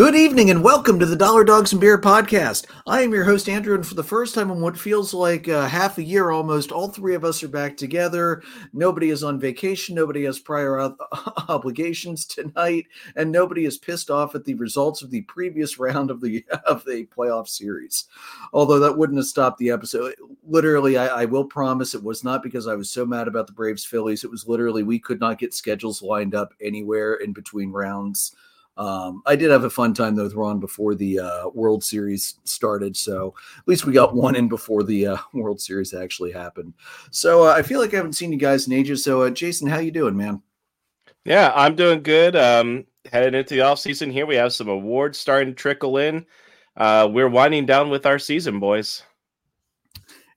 Good evening and welcome to the Dollar Dogs and Beer podcast. I am your host, Andrew, and for the first time in what feels like uh, half a year almost, all three of us are back together. Nobody is on vacation, nobody has prior ob- obligations tonight, and nobody is pissed off at the results of the previous round of the of the playoff series. Although that wouldn't have stopped the episode. Literally, I, I will promise it was not because I was so mad about the Braves Phillies. It was literally we could not get schedules lined up anywhere in between rounds. Um, I did have a fun time though with Ron before the uh, World Series started, so at least we got one in before the uh, World Series actually happened. So uh, I feel like I haven't seen you guys in ages. So uh, Jason, how you doing, man? Yeah, I'm doing good. Um, headed into the off season here, we have some awards starting to trickle in. Uh, we're winding down with our season, boys.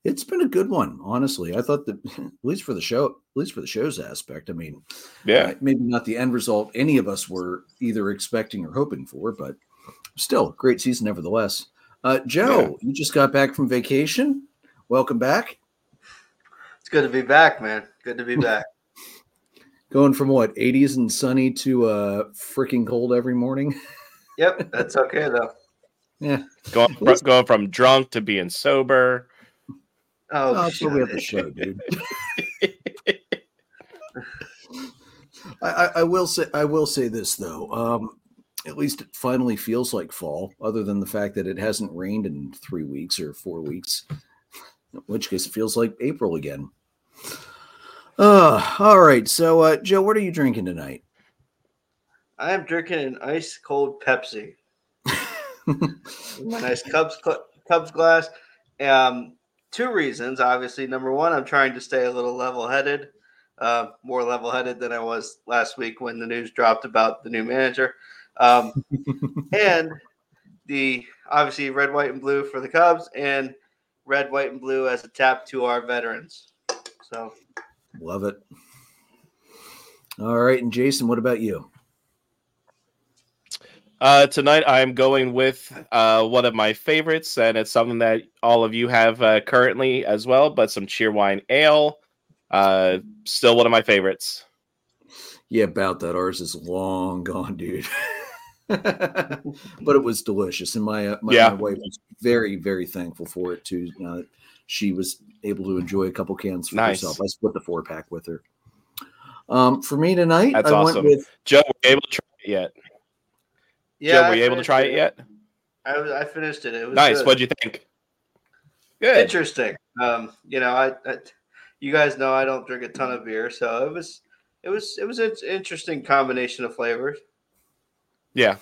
It's been a good one, honestly. I thought that at least for the show, at least for the show's aspect. I mean, Yeah, uh, maybe not the end result any of us were either expecting or hoping for, but still great season nevertheless. Uh, Joe, Yeah. you just got back from vacation. Welcome back. It's good to be back, man. Good to be back. Going from what 80s and sunny to uh freaking cold every morning. yep, that's okay though. yeah, going, fr- going from drunk to being sober. Oh, oh, that's what we have to shit. show, dude. I, I, will say I will say this though. Um, at least it finally feels like fall, other than the fact that it hasn't rained in three weeks or four weeks. In which case, it feels like April again. Uh, all right. So, uh, Joe, what are you drinking tonight? I am drinking an ice cold Pepsi. Nice Cubs cl- Cubs glass. Um, two reasons. Obviously, number one, I'm trying to stay a little level headed, uh, more level headed than I was last week when the news dropped about the new manager. Um, and the obviously red, white, and blue for the Cubs, and red, white, and blue as a tap to our veterans. So Love it. All right, and Jason, what about you? Uh, tonight, I'm going with uh, one of my favorites, and it's something that all of you have uh, currently as well, but some Cheerwine Ale. Uh, still one of my favorites. Yeah, about that. Ours is long gone, dude. but it was delicious, and my uh, my, Yeah. my wife was very very thankful for it too. You know, that she was able to enjoy a couple cans for Nice. herself. I split the four pack with her. Um, for me tonight, That's I awesome. went with Joe, were you able to try it yet? Joe, I were you able to finished try it yet? I was, I finished it. It was Nice. good. What'd you think? Good. interesting. Um, you know, I, I, you guys know I don't drink a ton of beer, so it was, it was, it was an interesting combination of flavors. Yeah.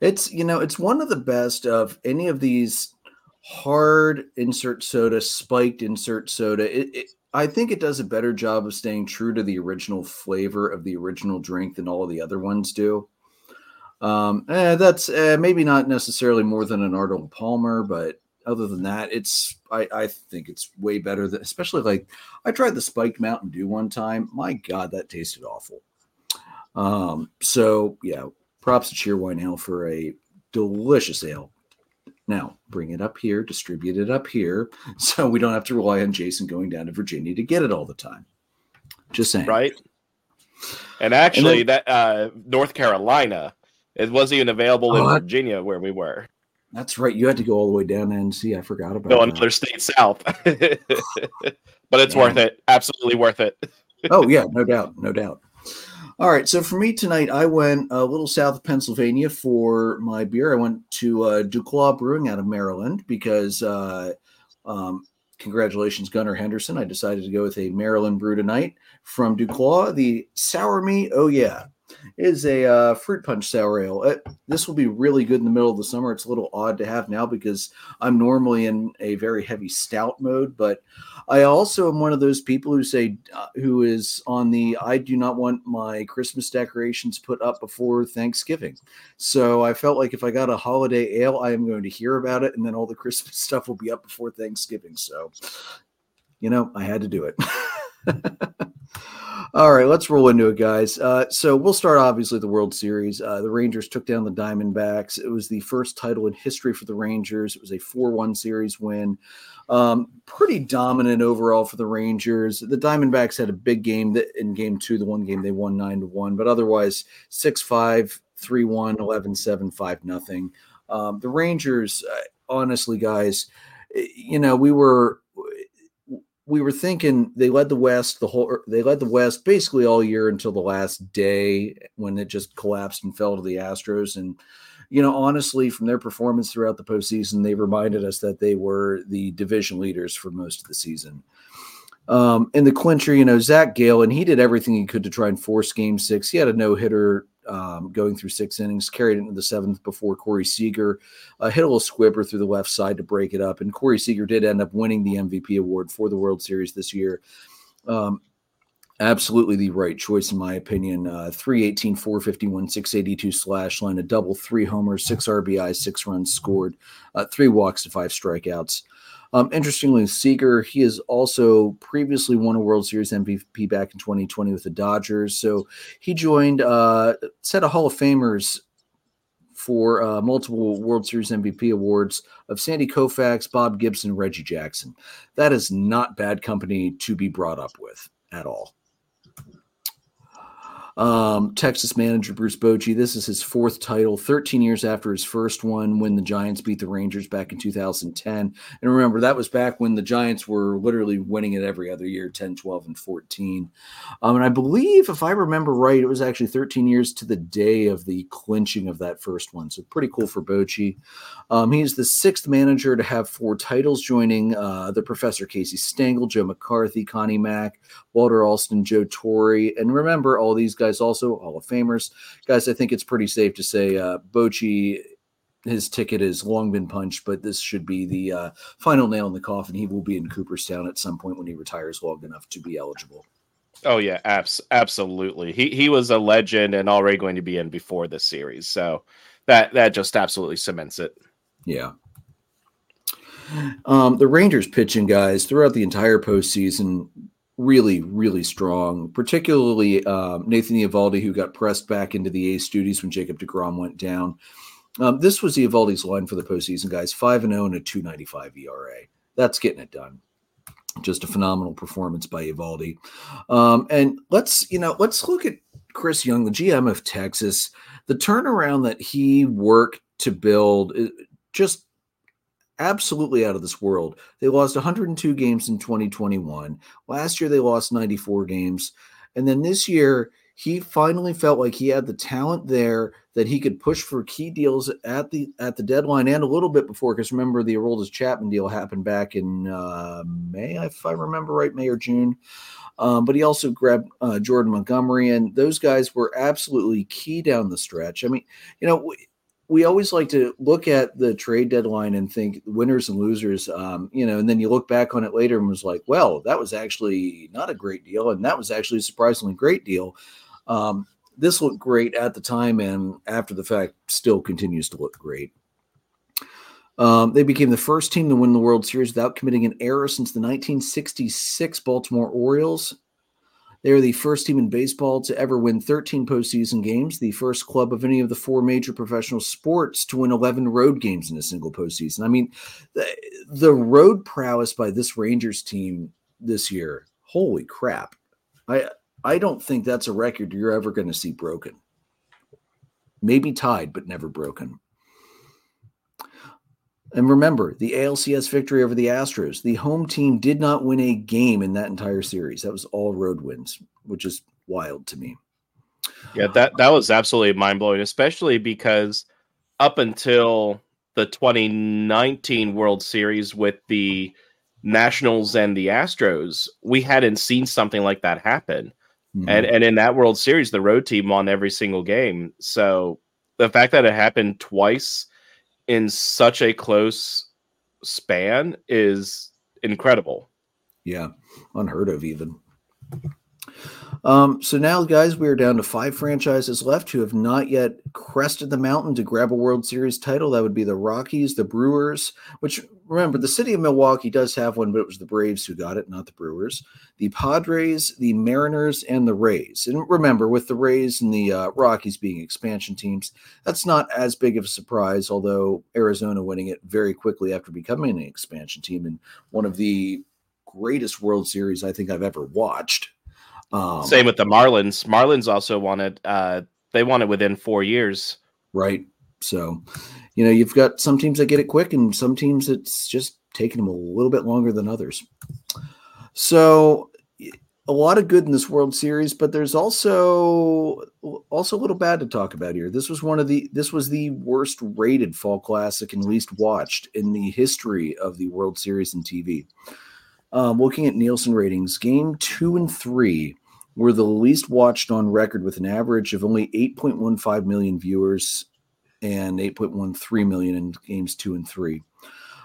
It's you know it's one of the best of any of these hard insert soda, spiked insert soda. It, it, I think it does a better job of staying true to the original flavor of the original drink than all the other ones do. Um, eh, that's eh, maybe not necessarily more than an Arnold Palmer, but other than that, it's I, I think it's way better than especially like I tried the spiked Mountain Dew one time. My God, that tasted awful. Um, so yeah, props to Cheerwine Ale for a delicious ale. Now bring it up here, distribute it up here, so we don't have to rely on Jason going down to Virginia to get it all the time. Just saying, Right. And actually, that uh, North Carolina, it wasn't even available in Oh, that- Virginia where we were. That's right. You had to go all the way down to NC. I forgot about it. Go another state south. but it's Yeah. worth it. Absolutely worth it. oh yeah, no doubt, no doubt. All right, so for me tonight, I went a little south of Pennsylvania for my beer. I went to uh, Duclaw Brewing out of Maryland because, uh, um, congratulations, Gunnar Henderson. I decided to go with a Maryland brew tonight from Duclaw. The Sour Me, oh yeah, is a uh, fruit punch sour ale. Uh, this will be really good in the middle of the summer. It's a little odd to have now because I'm normally in a very heavy stout mode, but I also am one of those people who say, uh, who is on the, I do not want my Christmas decorations put up before Thanksgiving. So I felt like if I got a holiday ale, I am going to hear about it, and then all the Christmas stuff will be up before Thanksgiving. So, you know, I had to do it. All right, let's roll into it, guys. Uh, so we'll start obviously the World Series. Uh, the Rangers took down the Diamondbacks. It was the first title in history for the Rangers. It was a 4 1 series win. Um, pretty dominant overall for the Rangers. The Diamondbacks had a big game in game two, the one game they won 9 to 1, but otherwise 6 5 3 1, 11 7, 5 nothing. Um, the Rangers, uh, honestly, guys, you know, we were we were thinking they led the West the whole they led the West basically all year until the last day when it just collapsed and fell to the Astros. And you know, honestly, from their performance throughout the postseason, they reminded us that they were the division leaders for most of the season. Um, in the clincher, you know, Zac Gallen he did everything he could to try and force game six. He had a no hitter um, going through six innings, carried into the seventh before Corey Seager uh, hit a little squibber through the left side to break it up. And Corey Seager did end up winning the MVP award for the World Series this year. Um, absolutely the right choice, in my opinion. Uh, 318, 451, 682 slash line, a double, three homers, six RBIs, six runs scored, uh, three walks to five strikeouts. Um, interestingly, Seager, he has also previously won a World Series MVP back in 2020 with the Dodgers. So he joined uh, set of Hall of Famers for uh, multiple World Series MVP awards of Sandy Koufax, Bob Gibson, Reggie Jackson. That is not bad company to be brought up with at all. Um, Texas manager Bruce Bochy. This is his fourth title, 13 years after his first one when the Giants beat the Rangers back in 2010. And remember, that was back when the Giants were literally winning it every other year 10, 12, and 14. Um, and I believe, if I remember right, it was actually 13 years to the day of the clinching of that first one. So pretty cool for Bochy. Um, he's the sixth manager to have four titles, joining uh, the Professor Casey Stengel, Joe McCarthy, Connie Mack, Walter Alston, Joe Torre. And remember, all these guys also Hall of Famers. Guys, I think it's pretty safe to say uh, Bochy, his ticket has long been punched, but this should be the uh, final nail in the coffin. He will be in Cooperstown at some point when he retires long enough to be eligible. Oh yeah, abs- absolutely. He he was a legend and already going to be in before this series, so that that just absolutely cements it. Yeah. Um, the Rangers pitching guys throughout the entire postseason really, really strong, particularly um, Nathan Eovaldi, who got pressed back into the ace duties when Jacob DeGrom went down. Um, this was Eovaldi's line for the postseason, guys 5 and 0 and a 295 ERA. That's getting it done. Just a phenomenal performance by Eovaldi. Um, and let's, you know, let's look at Chris Young, the GM of Texas. The turnaround that he worked to build just absolutely out of this world. They lost 102 games in 2021. Last year, they lost 94 games. And then this year, he finally felt like he had the talent there that he could push for key deals at the at the deadline and a little bit before. Because remember, the Aroldis Chapman deal happened back in uh, May, if I remember right, May or June. Um, but he also grabbed uh, Jordan Montgomery, and those guys were absolutely key down the stretch. I mean, you know, we always like to look at the trade deadline and think winners and losers, um, you know, and then you look back on it later and was like, well, that was actually not a great deal, and that was actually a surprisingly great deal. Um, this looked great at the time, and after the fact, still continues to look great. Um, they became the first team to win the World Series without committing an error since the 1966 Baltimore Orioles. They are the first team in baseball to ever win 13 postseason games, the first club of any of the four major professional sports to win 11 road games in a single postseason. I mean, the, the road prowess by this Rangers team this year, holy crap. I I don't think that's a record you're ever going to see broken. Maybe tied, but never broken. And remember, the ALCS victory over the Astros, the home team did not win a game in that entire series. That was all road wins, which is wild to me. Yeah, that that was absolutely mind blowing, especially because up until the 2019 World Series with the Nationals and the Astros, we hadn't seen something like that happen. Mm-hmm. And and in that World Series, the road team won every single game. So the fact that it happened twice in such a close span is incredible. Yeah, unheard of even. Um, so now, guys, we are down to five franchises left who have not yet crested the mountain to grab a World Series title. That would be the Rockies, the Brewers, which remember the city of Milwaukee does have one, but it was the Braves who got it, not the Brewers. The Padres, the Mariners, and the Rays. And remember, with the Rays and the uh, Rockies being expansion teams, that's not as big of a surprise. Although Arizona winning it very quickly after becoming an expansion team and one of the greatest World Series I think I've ever watched. Um, Same with the Marlins. Marlins also wanted uh, they want it within four years. Right. So, you know, you've got some teams that get it quick, and some teams it's just taking them a little bit longer than others. So, a lot of good in this World Series, but there's also also a little bad to talk about here. This was one of the this was the worst rated Fall Classic and least watched in the history of the World Series and TV. Um, looking at Nielsen ratings, Game Two and Three were the least watched on record, with an average of only 8.15 million viewers and 8.13 million in games two and three.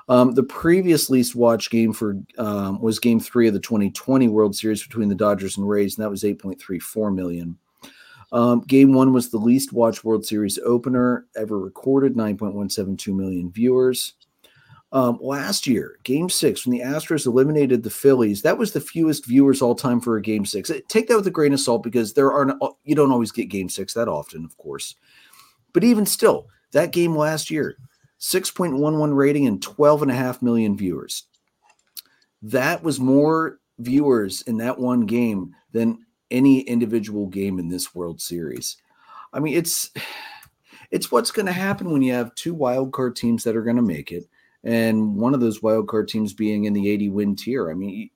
Um, the previous least watched game for um, was Game Three of the 2020 World Series between the Dodgers and Rays, and that was 8.34 million. Um, game one was the least watched World Series opener ever recorded, 9.172 million viewers. Um, last year, Game Six, when the Astros eliminated the Phillies, that was the fewest viewers all time for a Game Six. Take that with a grain of salt because there are you don't always get Game Six that often, of course. But even still, that game last year, 6.11 rating and 12.5 million viewers. That was more viewers in that one game than any individual game in this World Series. I mean, it's it's what's going to happen when you have two wild card teams that are going to make it, and one of those wild card teams being in the 80 win tier. I mean,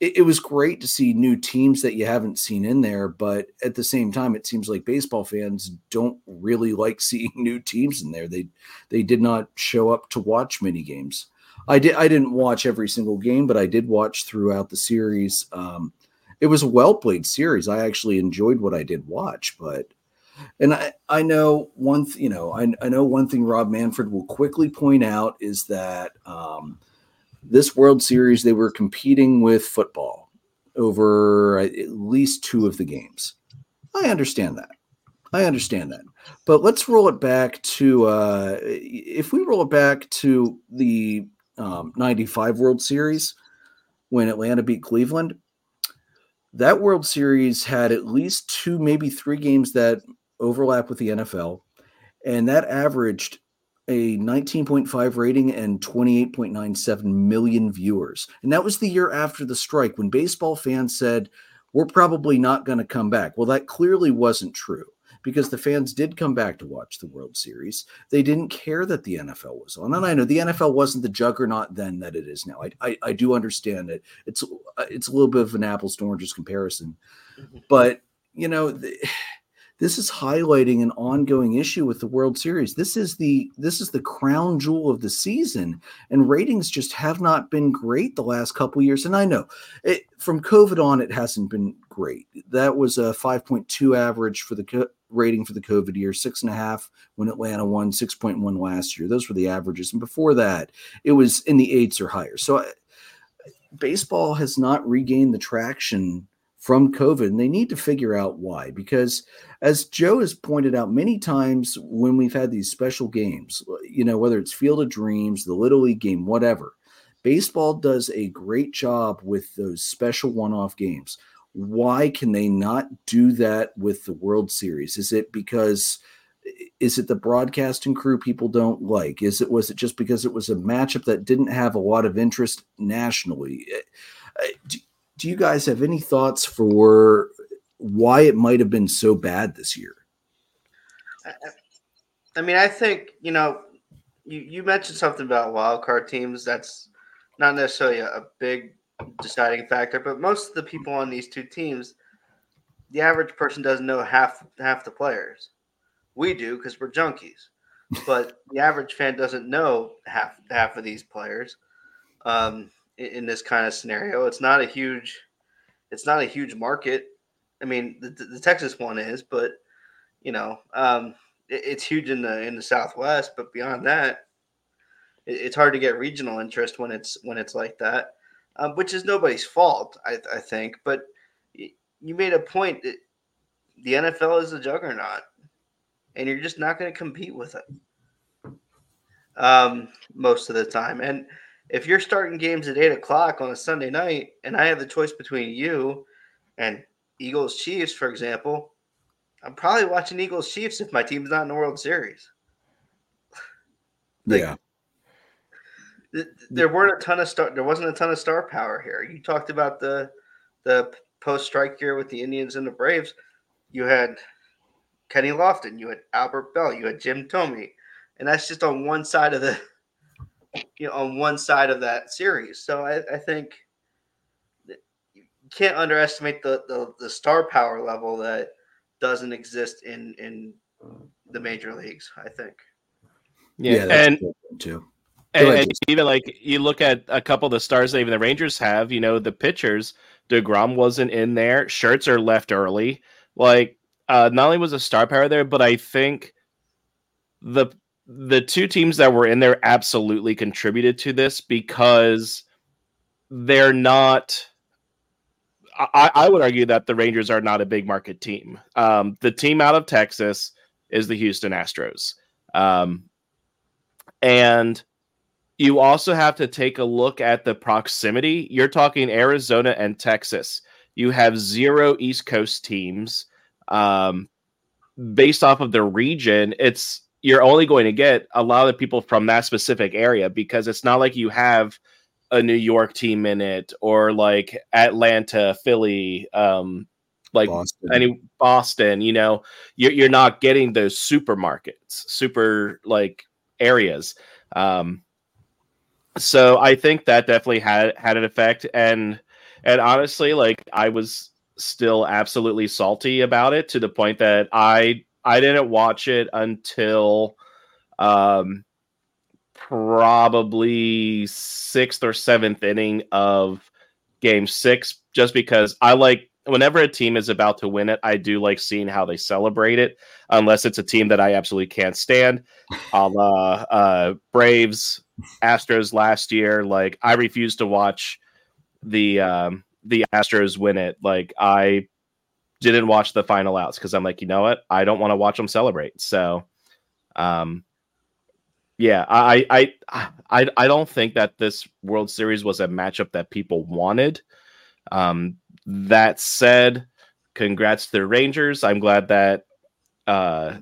it, it, was great to see new teams that you haven't seen in there, but at the same time, it seems like baseball fans don't really like seeing new teams in there. They they did not show up to watch many games. I did I didn't watch every single game, but I did watch throughout the series. Um, it was a well played series. I actually enjoyed what I did watch, but and I, I know one, th- you know, I, I know one thing Rob Manfred will quickly point out is that um, this World Series, they were competing with football over at least two of the games. I understand that. I understand that. But let's roll it back to uh, if we roll it back to the um, 95 World Series when Atlanta beat Cleveland. That World Series had at least two, maybe three games that overlap with the NFL, and that averaged a 19.5 rating and 28.97 million viewers. And that was the year after the strike when baseball fans said, We're probably not going to come back. Well, that clearly wasn't true because the fans did come back to watch the World Series. They didn't care that the NFL was on. And I know the NFL wasn't the juggernaut then that it is now. I, I, I do understand it. It's, it's a little bit of an apples to oranges comparison. Mm-hmm. But, you know, the, this is highlighting an ongoing issue with the World Series. This is the this is the crown jewel of the season, and ratings just have not been great the last couple years. And I know it, from COVID on, it hasn't been great. That was a 5.2 average for the co- rating for the COVID year, six and a half when Atlanta won, 6.1 last year. Those were the averages, and before that, it was in the eights or higher. So. I, baseball has not regained the traction from COVID, and they need to figure out why. Because, as Joe has pointed out many times when we've had these special games, you know, whether it's Field of Dreams, the Little League game, whatever, baseball does a great job with those special one off games. Why can they not do that with the World Series? Is it because is it the broadcasting crew people don't like? Is it was it just because it was a matchup that didn't have a lot of interest nationally? Eh, eh, Do you guys have any thoughts for why it might have been so bad this year? I mean, I think you know, you, you mentioned something about wild card teams. That's not necessarily a, a big deciding factor, but most of the people on these two teams, the average person doesn't know half half the players. We do because we're junkies, but the average fan doesn't know half half of these players. Um, in this kind of scenario. It's not a huge, it's not a huge market. I mean, the, the Texas one is, but you know, um, it, it's huge in the in the Southwest. But beyond that, it, it's hard to get regional interest when it's when it's like that, um, which is nobody's fault, I, I think. But you made a point that the NFL is a juggernaut, and you're just not going to compete with it um, most of the time. And if you're starting games at eight o'clock on a Sunday night, and I have the choice between you and Eagles Chiefs, for example, I'm probably watching Eagles Chiefs if my team's not in the World Series. like, yeah. there weren't a ton of star. There wasn't a ton of star power here. You talked about the the post strike year with the Indians and the Braves. You had Kenny Lofton, you had Albert Belle. you had Jim Thome, and that's just on one side of the, you know, on one side of that series. So I, I think you can't underestimate the, the the star power level that doesn't exist in in the major leagues. I think. Yeah, yeah and too. And, and, even like you look at a couple of the stars that even the Rangers have, you know, the pitchers, DeGrom wasn't in there. Scherzer left early. Like, uh, not only was a star power there, but I think the the two teams that were in there absolutely contributed to this because they're not. I, I would argue that the Rangers are not a big market team. Um, the team out of Texas is the Houston Astros. Um, and you also have to take a look at the proximity. You're talking Arizona and Texas. You have zero East Coast teams. Um, based off of the region, it's you're only going to get a lot of people from that specific area because it's not like you have a New York team in it or like Atlanta, Philly, um, like Boston. any Boston. You know, you're you're not getting those supermarkets, super like areas. Um, so I think that definitely had had an effect, and and honestly, like I was still absolutely salty about it to the point that I I didn't watch it until um probably sixth or seventh inning of game six, just because I like whenever a team is about to win it, I do like seeing how they celebrate it, unless it's a team that I absolutely can't stand, a la uh, Braves, Astros last year. Like I refuse to watch the um, the Astros win it. Like I didn't watch the final outs because I'm like, you know what, I don't want to watch them celebrate. So, um, yeah, I, I I I don't think that this World Series was a matchup that people wanted. Um, that said, congrats to the Rangers. I'm glad that uh,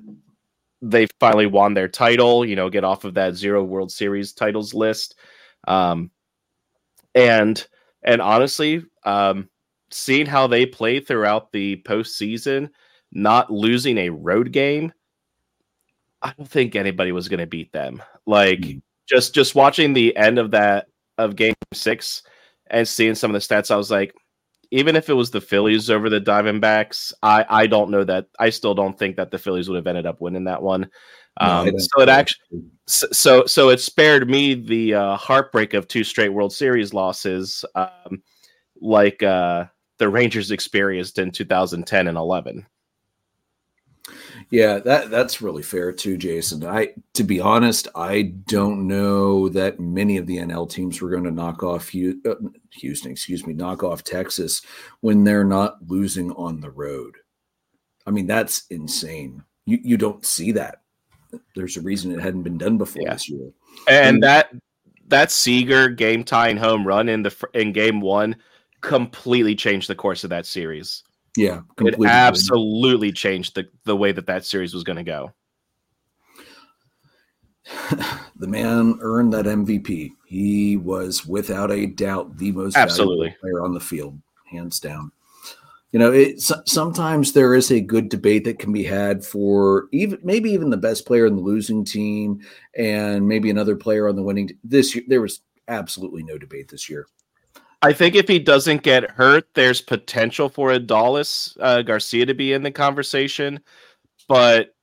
they finally won their title, you know, get off of that zero World Series titles list. Um, and and honestly, um, seeing how they play throughout the postseason, not losing a road game, I don't think anybody was going to beat them. Like mm. just just watching the end of that of Game Six and seeing some of the stats, I was like, even if it was the Phillies over the Diamondbacks, I I don't know that I still don't think that the Phillies would have ended up winning that one. Um, no, so it actually so so it spared me the uh, heartbreak of two straight World Series losses, um, like uh, the Rangers experienced in 2010 and 11. Yeah, that that's really fair too, Jason. I to be honest, I don't know that many of the NL teams were going to knock off uh, Houston, excuse me, knock off Texas when they're not losing on the road. I mean, that's insane. You you don't see that. There's a reason it hadn't been done before yeah. this year. And, and that that Seager game tying home run in the in game 1 completely changed the course of that series. Yeah, completely. it absolutely changed the the way that that series was going to go. the man earned that MVP. He was without a doubt the most absolutely player on the field, hands down. You know, it, sometimes there is a good debate that can be had for even maybe even the best player in the losing team and maybe another player on the winning. This year, there was absolutely no debate this year. I think if he doesn't get hurt, there's potential for Adolis uh, Garcia to be in the conversation, but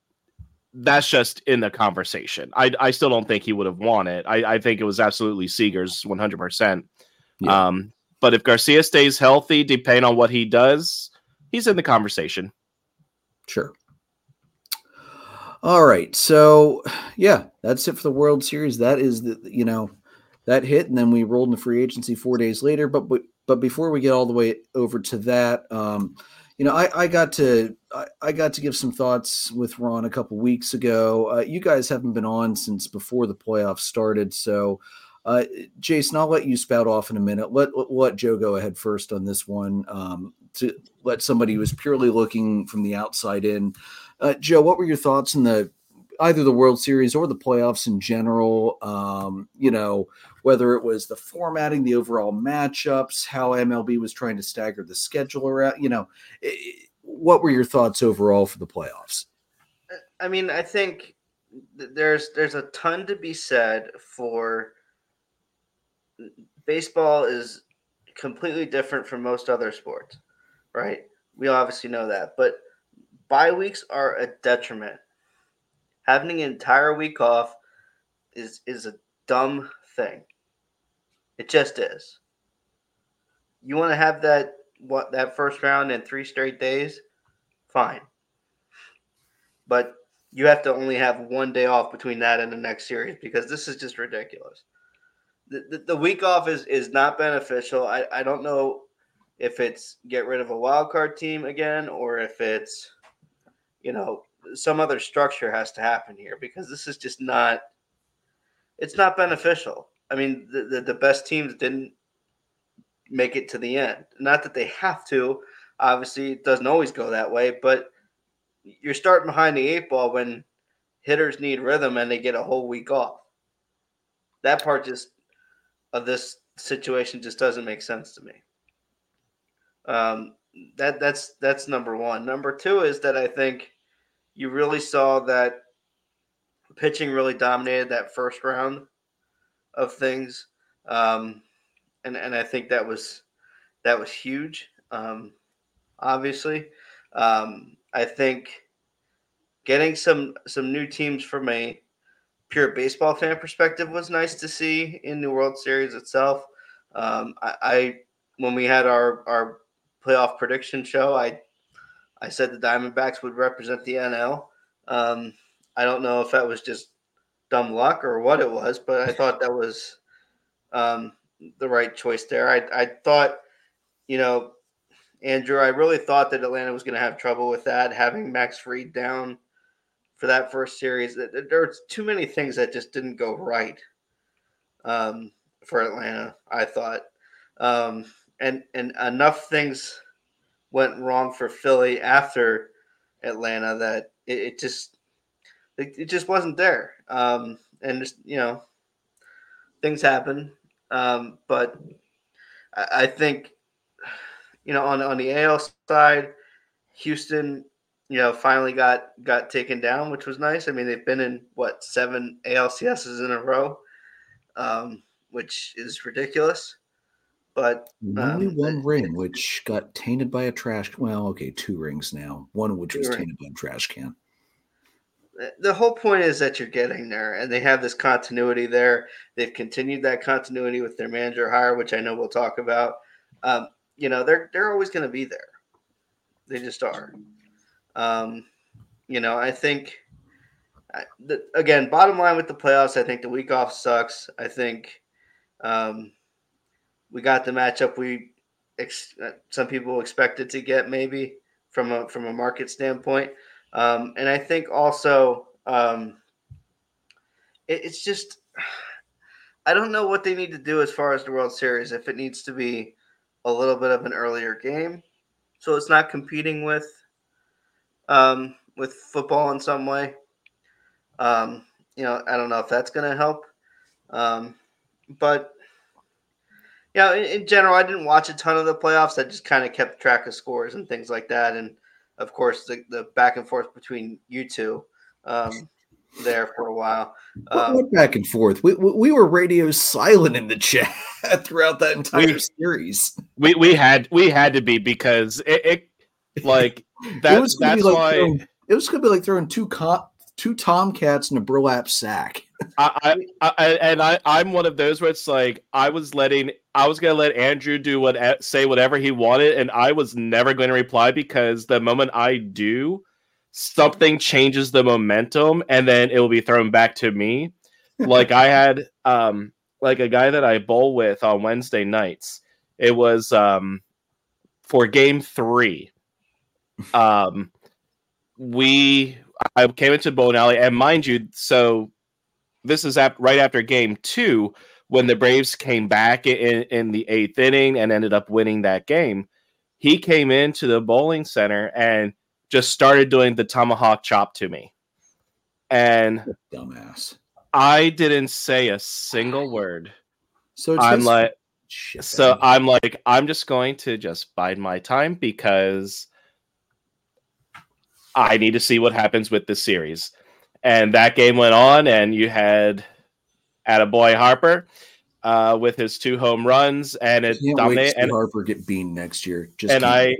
that's just in the conversation. I, I still don't think he would have won it. I, I think it was absolutely Seager's 100%. Yeah. Um, but if Garcia stays healthy, depending on what he does, he's in the conversation. Sure. All right. So, yeah, that's it for the World Series. That is the, you know, that hit, and then we rolled into free agency four days later. But but, but before we get all the way over to that, um, you know, I, I got to I, I, got to give some thoughts with Ron a couple weeks ago. Uh, you guys haven't been on since before the playoffs started, so. Uh, Jason, I'll let you spout off in a minute. Let, let, let Joe go ahead first on this one um, to let somebody who was purely looking from the outside in. Uh, Joe, what were your thoughts in the either the World Series or the playoffs in general? Um, you know, whether it was the formatting, the overall matchups, how MLB was trying to stagger the schedule around, you know, it, what were your thoughts overall for the playoffs? I mean, I think there's there's a ton to be said for baseball is completely different from most other sports, right? We obviously know that, but bye weeks are a detriment. Having an entire week off is is a dumb thing. It just is. You want to have that what that first round in three straight days? Fine. But you have to only have one day off between that and the next series because this is just ridiculous. The, the, the week off is is not beneficial. I, I don't know if it's get rid of a wild card team again or if it's you know some other structure has to happen here because this is just not it's not beneficial. I mean, the, the, the best teams didn't make it to the end. Not that they have to. Obviously, it doesn't always go that way, but you're starting behind the eight ball when hitters need rhythm and they get a whole week off. That part just of this situation just doesn't make sense to me. Um, that that's that's number one. Number two is that I think you really saw that pitching really dominated that first round of things, um, and and I think that was that was huge. Um, obviously, um, I think getting some some new teams from a pure baseball fan perspective was nice to see in the World Series itself. Um, I, I when we had our our playoff prediction show, I I said the Diamondbacks would represent the NL. Um, I don't know if that was just dumb luck or what it was, but I thought that was um, the right choice there. I, I thought, you know, Andrew, I really thought that Atlanta was going to have trouble with that, having Max Fried down for that first series. There were too many things that just didn't go right um, for Atlanta, I thought. Um, and, and enough things went wrong for Philly after Atlanta that it, it just it, it, just wasn't there. Um, and just you know, things happen. Um, but I, I think you know on on the AL side, Houston, you know, finally got got taken down, which was nice. I mean, they've been in what seven ALCSs in a row, um, which is ridiculous. But only um, one ring, which got tainted by a trash. Well, okay, two rings now. One which was tainted by a trash can. The whole point is that you're getting there, and they have this continuity there. They've continued that continuity with their manager hire, which I know we'll talk about. Um, you know, they're they're always going to be there. They just are. Um, you know, I think. The, again, bottom line with the playoffs, I think the week off sucks. I think um, we got the matchup we ex- some people expected to get maybe from a from a market standpoint. Um, and I think also um, it, it's just I don't know what they need to do as far as the World Series. If it needs to be a little bit of an earlier game, so it's not competing with um, with football in some way. Um, you know, I don't know if that's going to help, um, but yeah, in, in, general, I didn't watch a ton of the playoffs. I just kind of kept track of scores and things like that, and of course the, the back and forth between you two um, there for a while. Um, what back and forth? We, we were radio silent in the chat throughout that entire we, series. We we had we had to be because it, it like that, it that's like why throwing, it was gonna be like throwing two co- two tomcats in a burlap sack. I, I, I, and I I'm one of those where it's like I was letting I was gonna let Andrew do what say whatever he wanted, and I was never going to reply because the moment I do, something changes the momentum, and then it will be thrown back to me. like I had um like a guy that I bowl with on Wednesday nights. It was um for game three. Um we I came into bowling alley, and mind you, so this is ap- right after game two when the Braves came back in, in the eighth inning and ended up winning that game. He came into the bowling center and just started doing the tomahawk chop to me. And dumbass. I didn't say a single word. So I'm like so I'm like I'm just going to just bide my time because I need to see what happens with this series. And that game went on, and you had Attaboy Harper uh, with his two home runs, and it dominated. And Harper get beamed next year. Just and I,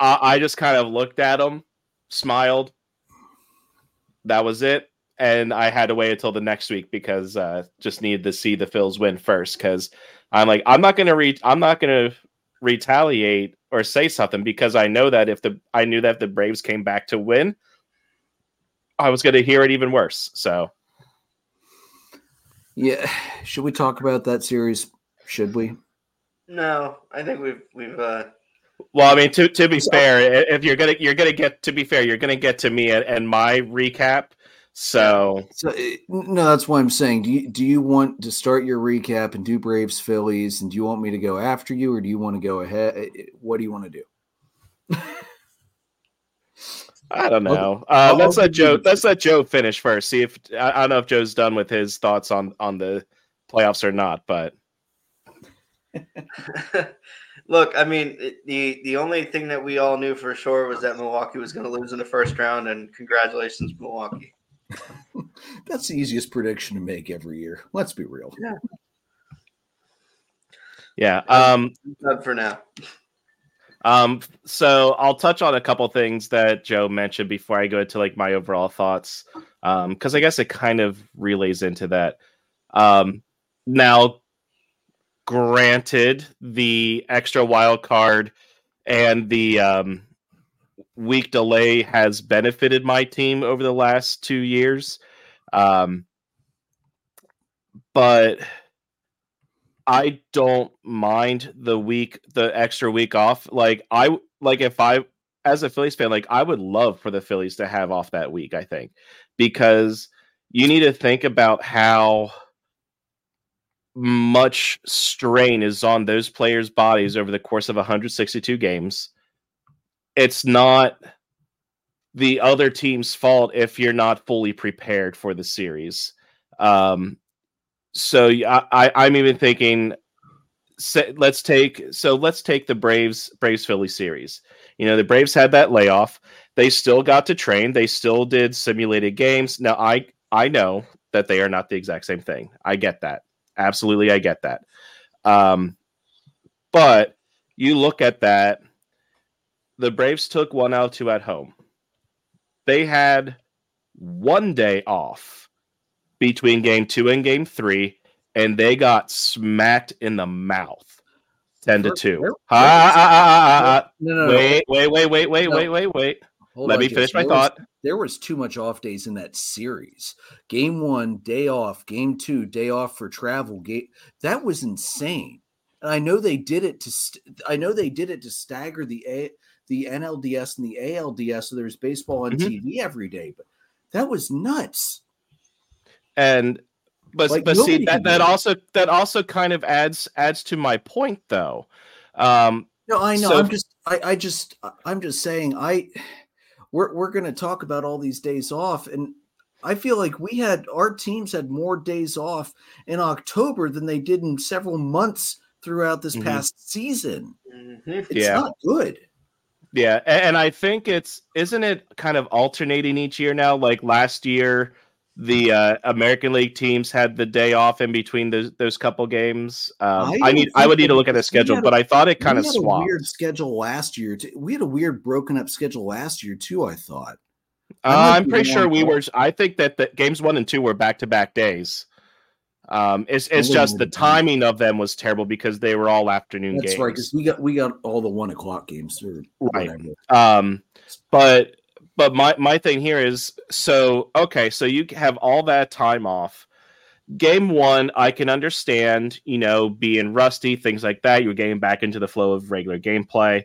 I, I just kind of looked at him, smiled. That was it, and I had to wait until the next week because uh, just needed to see the Phils win first. Because I'm like, I'm not gonna reach. I'm not gonna retaliate or say something because I know that if the I knew that if the Braves came back to win, I was going to hear it even worse. So, yeah, should we talk about that series? Should we? No, I think we've we've. uh Well, I mean, to to be fair, if you're gonna you're gonna get to be fair, you're gonna get to me and, and my recap. So, so eh, no, that's why I'm saying. Do you do you want to start your recap and do Braves Phillies, and do you want me to go after you, or do you want to go ahead? Eh, eh, what do you want to do? I don't know. Uh, let's let Joe. Let's let Joe finish first. See if I, I don't know if Joe's done with his thoughts on on the playoffs or not. But look, I mean, the the only thing that we all knew for sure was that Milwaukee was going to lose in the first round, and congratulations, Milwaukee. That's the easiest prediction to make every year. Let's be real. Yeah. Yeah. Um, for now. Um, so I'll touch on a couple things that Joe mentioned before I go into like my overall thoughts. Um, because I guess it kind of relays into that. Um, now, granted, the extra wild card and the um week delay has benefited my team over the last two years. Um, but I don't mind the week, the extra week off. Like I like if I as a Phillies fan, like I would love for the Phillies to have off that week, I think. Because you need to think about how much strain is on those players' bodies over the course of 162 games. It's not the other team's fault if you're not fully prepared for the series. Um, so I, I I'm even thinking let's take so let's take the Braves Braves Philly series. You know, the Braves had that layoff. They still got to train. They still did simulated games. Now I I know that they are not the exact same thing. I get that. Absolutely I get that. Um but you look at that the Braves took one out two at home. They had one day off between game two and game three, and they got smacked in the mouth. 10 to 2. Wait, wait, wait, wait, wait, wait, wait, wait. Let me finish my thought. there was too much off days in that series. Game one, day off. Game two, day off for travel. Game that was insane. And I know they did it to. St- I know they did it to stagger the A- the NLDS and the ALDS, so there's baseball on mm-hmm. TV every day. But that was nuts. And but like, but see that that also that also kind of adds adds to my point though. Um no, I know. So, I'm just I, I just I'm just saying I we're we're gonna talk about all these days off and I feel like we had our teams had more days off in October than they did in several months throughout this mm-hmm. past season. Mm-hmm. It's yeah. not good. Yeah, and I think it's isn't it kind of alternating each year now? Like last year, the uh, American League teams had the day off in between those those couple games. Um, I, I, need I would need to look at the schedule, a, but I thought it kind of swapped. weird schedule last year. Too. We had a weird broken up schedule last year too. I thought. Uh, I'm pretty sure we were. I think that the games one and two were back to back days. Um, it's it's just the timing of them was terrible because they were all afternoon That's games. right, because we got we got all the one o'clock games. right. Um, but but my my thing here is so okay, so you have all that time off. Game one, I can understand, you know, being rusty, things like that. You're getting back into the flow of regular gameplay.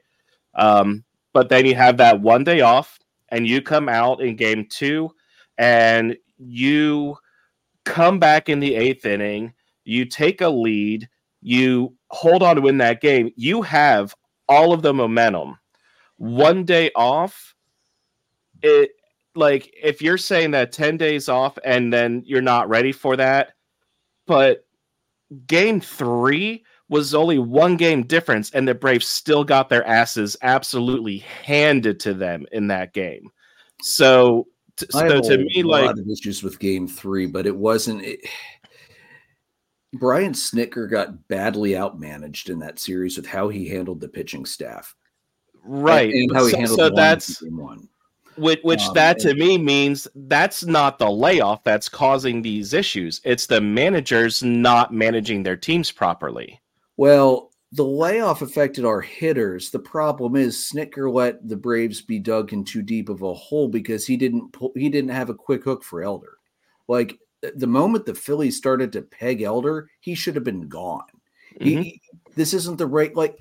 Um, but then you have that one day off, and you come out in game two, and you come back in the eighth inning, you take a lead, you hold on to win that game, you have all of the momentum. One day off, it like if you're saying that 10 days off and then you're not ready for that, but game three was only one game difference, and the Braves still got their asses absolutely handed to them in that game. So, t- so to a me, like of issues with Game Three, but it wasn't. It, Brian Snitker got badly outmanaged in that series with how he handled the pitching staff, right, And, how he so, handled so the that's one. which, which Um, that to and- me means that's not the layoff that's causing these issues. It's the managers not managing their teams properly. Well, the layoff affected our hitters. The problem is Snitker let the Braves be dug in too deep of a hole because he didn't pull, he didn't have a quick hook for Elder. Like the moment the Phillies started to peg Elder, he should have been gone. Mhm. He, this isn't the right like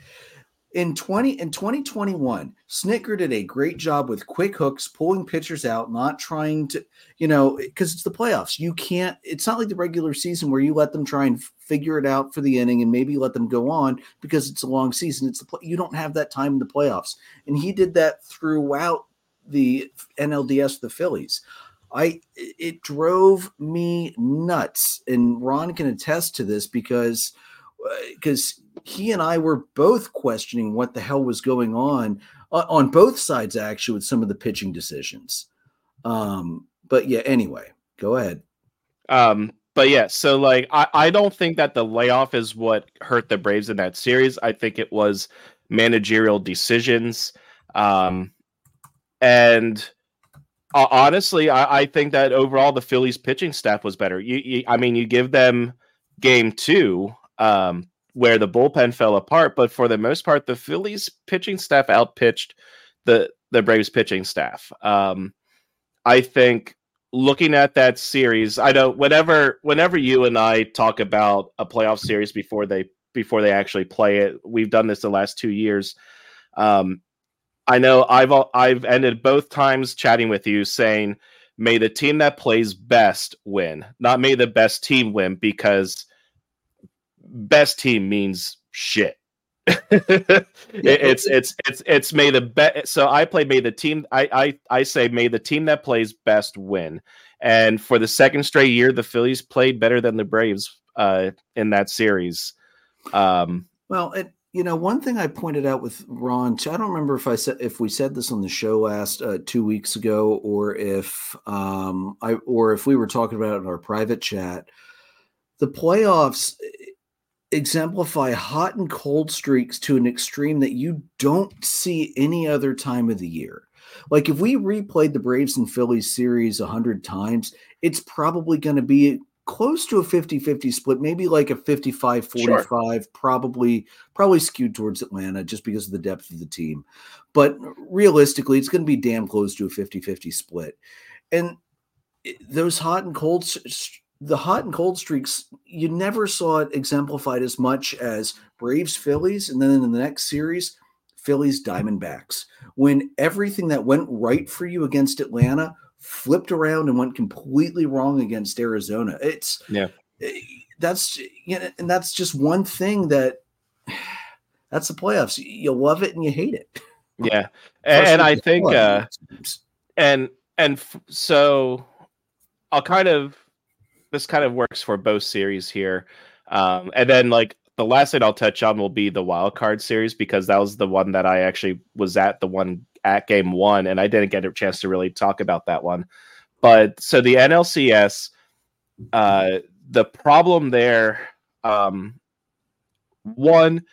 in 20 in 2021 Snitker did a great job with quick hooks pulling pitchers out not trying to you know because it's the playoffs. You can't it's not like the regular season where you let them try and figure it out for the inning and maybe let them go on because it's a long season. It's the you don't have that time in the playoffs. And he did that throughout the nlds the phillies. I it drove me nuts, and Ron can attest to this because uh, because he and I were both questioning what the hell was going on uh, on both sides actually with some of the pitching decisions. Um, but yeah, anyway, go ahead. Um, but yeah, so like I, I don't think that the layoff is what hurt the Braves in that series. I think it was managerial decisions. Um, and uh, honestly, I, I think that overall the Phillies pitching staff was better. You, you I mean, you give them game two, um, where the bullpen fell apart, but for the most part, the Phillies pitching staff outpitched the the Braves pitching staff. Um, I think looking at that series, I know whenever whenever you and I talk about a playoff series before they before they actually play it, we've done this the last two years. Um, I know I've I've ended both times chatting with you saying, "May the team that plays best win," not "May the best team win," because best team means shit. It- it's it's it's it's may the bet. So I play may the team. I I I say may the team that plays best win. And for the second straight year, the Phillies played better than the Braves uh, in that series. Um, Well, it, you know, one thing I pointed out with Ron, too, I don't remember if I said if we said this on the show last uh, two weeks ago, or if um, I or if we were talking about it in our private chat. The playoffs exemplify hot and cold streaks to an extreme that you don't see any other time of the year. Like if we replayed the Braves and Phillies series a hundred times, it's probably going to be close to a 50-50 split, maybe like a 55-45, probably probably skewed towards Atlanta just because of the depth of the team. But realistically, it's going to be damn close to a 50-50 split. And eh, those hot and cold the hot and cold streaks, you never saw it exemplified as much as Braves Phillies, and then in the next series, Phillies Diamondbacks. When everything that went right for you against Atlanta flipped around and went completely wrong against Arizona. It's Yeah. eh, that's you know, and that's just one thing that that's the playoffs. You love it and you hate it. yeah, and, and I think uh, and and f- so I'll kind of this kind of works for both series here, um, and then like the last thing I'll touch on will be the wild card series because that was the one that I actually was at the one at game one, and I didn't get a chance to really talk about that one. But so the NLCS, uh, the problem there, um, one,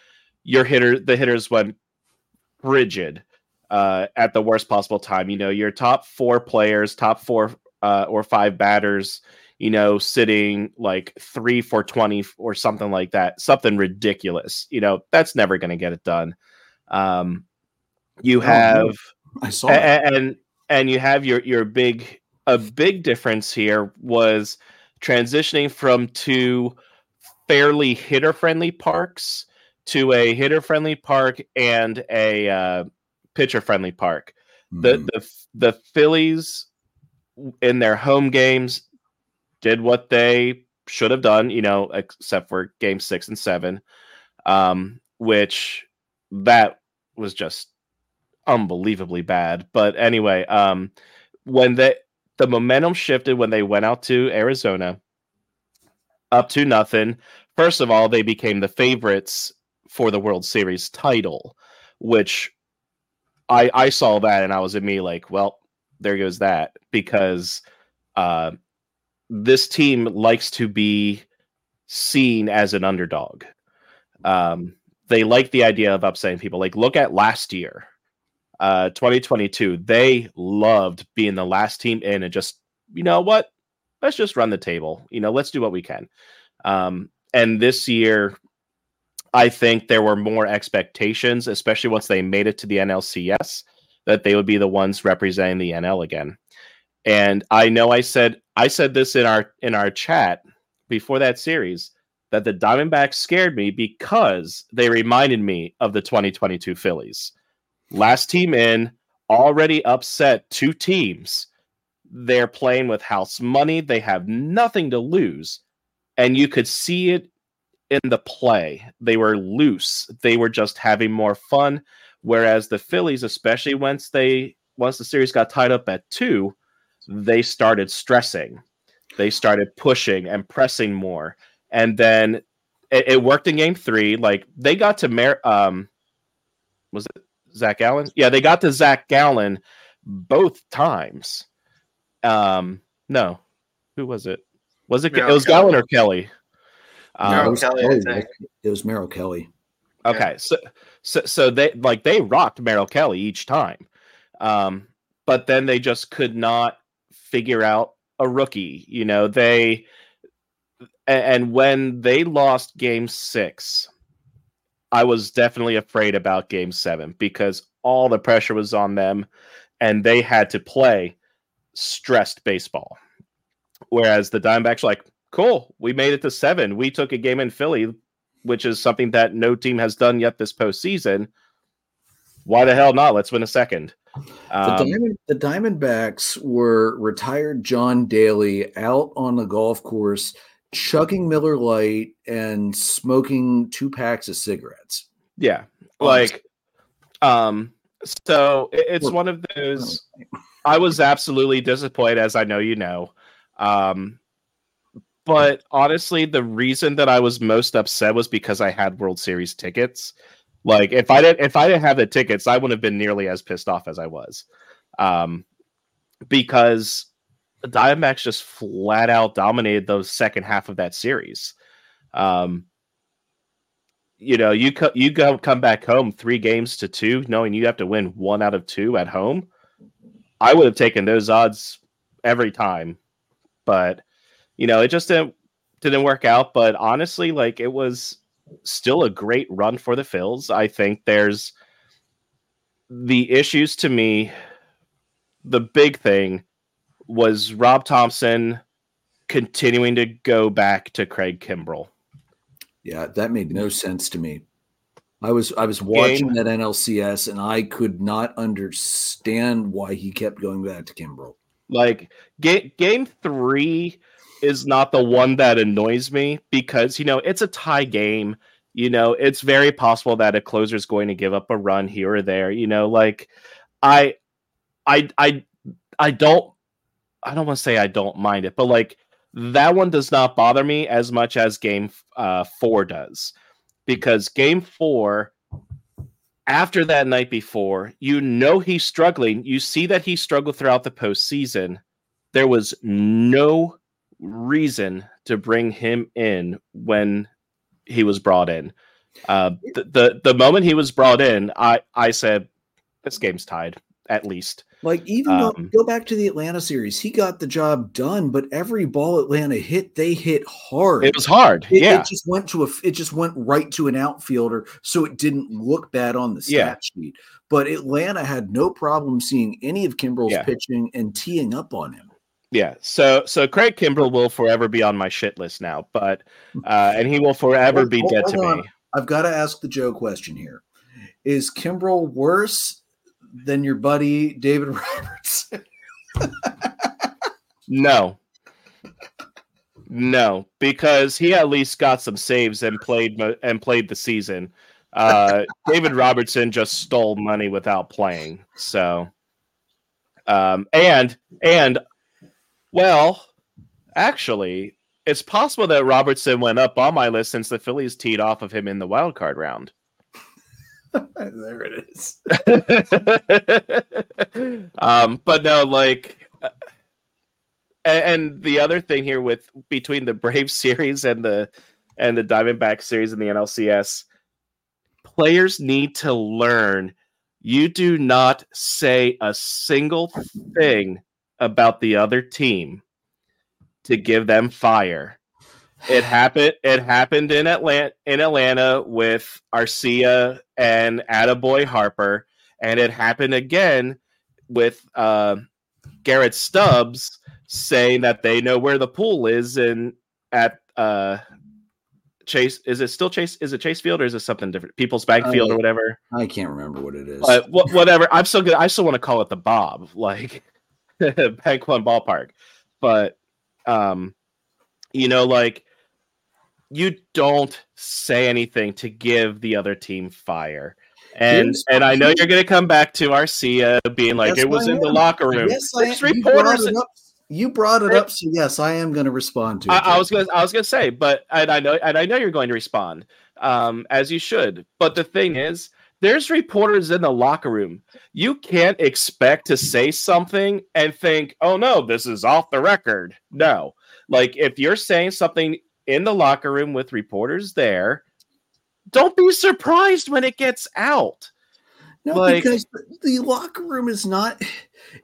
your hitter, the hitters went rigid uh, at the worst possible time. You know, your top four players, top four uh, or five batters, you know, sitting like three for 20 or something like that, something ridiculous. You know, that's never going to get it done. Um, you Oh, have, I saw a- it. a- and, and you have your, your big, a big difference here was transitioning from two fairly hitter friendly parks to a hitter friendly park and a uh, pitcher friendly park. The Mhm. the the Phillies in their home games did what they should have done, you know, except for game 6 and 7. Um which that was just unbelievably bad. But anyway, um when they the momentum shifted when they went out to Arizona up to nothing. First of all, they became the favorites for the World Series title, which I I saw that and I was in me like, well, there goes that because uh, this team likes to be seen as an underdog. Um, they like the idea of upsetting people. Like, look at last year, uh, 2022. They loved being the last team in and just, you know what? Let's just run the table. You know, let's do what we can. Um, and this year, I think there were more expectations, especially once they made it to the NLCS, that they would be the ones representing the NL again. And I know I said I said this in our in our chat before that series that the Diamondbacks scared me because they reminded me of the 2022 Phillies. Last team in, already upset two teams. They're playing with house money. They have nothing to lose. And you could see it in the play. They were loose. They were just having more fun. Whereas the Phillies, especially once they once the series got tied up at two, they started stressing. They started pushing and pressing more. And then it, it worked in game three. Like they got to Mer um was it Zac Gallen? Yeah, they got to Zac Gallen both times. Um, no, who was it? Was it? Merrill it was Kelly. Gallen or Kelly? Um, Merrill it was Kelly, Kelly. It was Merrill Kelly. Okay, so so so they like they rocked Merrill Kelly each time, um, but then they just could not figure out a rookie. You know they, and when they lost Game Six, I was definitely afraid about Game Seven because all the pressure was on them, and they had to play stressed baseball. Whereas the Diamondbacks, like, cool, we made it to seven. We took a game in Philly which is something that no team has done yet this postseason. Why the hell not? Let's win a second. The, Um, Diamond, the Diamondbacks were retired John Daly out on the golf course, chugging Miller Lite and smoking two packs of cigarettes. yeah, like, um, so it- it's one of those. I was absolutely disappointed, as I know you know. Um, but honestly, the reason that I was most upset was because I had World Series tickets. Like, if I didn't, if I didn't have the tickets, I wouldn't have been nearly as pissed off as I was, um, because Diamondbacks just flat out dominated the second half of that series. Um, you know, you co- you go come back home three games to two, knowing you have to win one out of two at home. I would have taken those odds every time, but you know, it just didn't didn't work out. But honestly, like it was still a great run for the Phils. I think there's the issues to me. The big thing was Rob Thomson continuing to go back to Craig Kimbrel. Yeah, that made no sense to me. I was I was watching that NLCS and I could not understand why he kept going back to Kimbrel. Like ga- game three is not the one that annoys me because you know it's a tie game. You know it's very possible that a closer is going to give up a run here or there. You know, like I, I, I, I don't. I don't want to say I don't mind it, but like that one does not bother me as much as game uh, four does, because game four after that night before, you know he's struggling. You see that he struggled throughout the postseason. There was no reason to bring him in when he was brought in. Uh, the, the the moment he was brought in, I I said this game's tied at least. Like even though Um, go back to the Atlanta series, he got the job done, but every ball Atlanta hit, they hit hard. It was hard. It, yeah, it just went to a. It just went right to an outfielder, so it didn't look bad on the stat Yeah. sheet. But Atlanta had no problem seeing any of Kimbrel's Yeah. pitching and teeing up on him. Yeah, so so Craig Kimbrel will forever be on my shit list now, but uh, and he will forever be hold- dead to me. I've got to ask the Joe question here: Is Kimbrel worse than your buddy David Roberts? No, no, because he at least got some saves and played and played the season. Uh, David Robertson just stole money without playing. So, um, and and well, actually, it's possible that Robertson went up on my list since the Phillies teed off of him in the wild card round. there it is. um, but no, like, and, and the other thing here with between the Brave series and the and the Diamondback series in the NLCS, players need to learn. You do not say a single thing about the other team to give them fire. It happened. It happened in Atlanta. In Atlanta with Arcia and Attaboy Harper, and it happened again with uh, Garrett Stubbs saying that they know where the pool is and at uh, Chase. Is it still Chase? Is it Chase Field or is it something different? People's Bank Field or whatever. I can't remember what it is. But wh- whatever. I'm still good. I still want to call it the Bob, like Bank One Ballpark. But um, you know, like you don't say anything to give the other team fire. And Here's and I know you're going to come back to Arcia being like Yes, it was in the locker room. Yes, I am. You brought it up. You brought it up, so yes, I am going to respond to it. I, I was gonna I was gonna say, but and I know and I know you're going to respond, um, as you should. But the thing is, there's reporters in the locker room. You can't expect to say something and think, oh no, this is off the record. No. Like if you're saying something in the locker room with reporters there, don't be surprised when it gets out. No, Like- because the- locker room is not.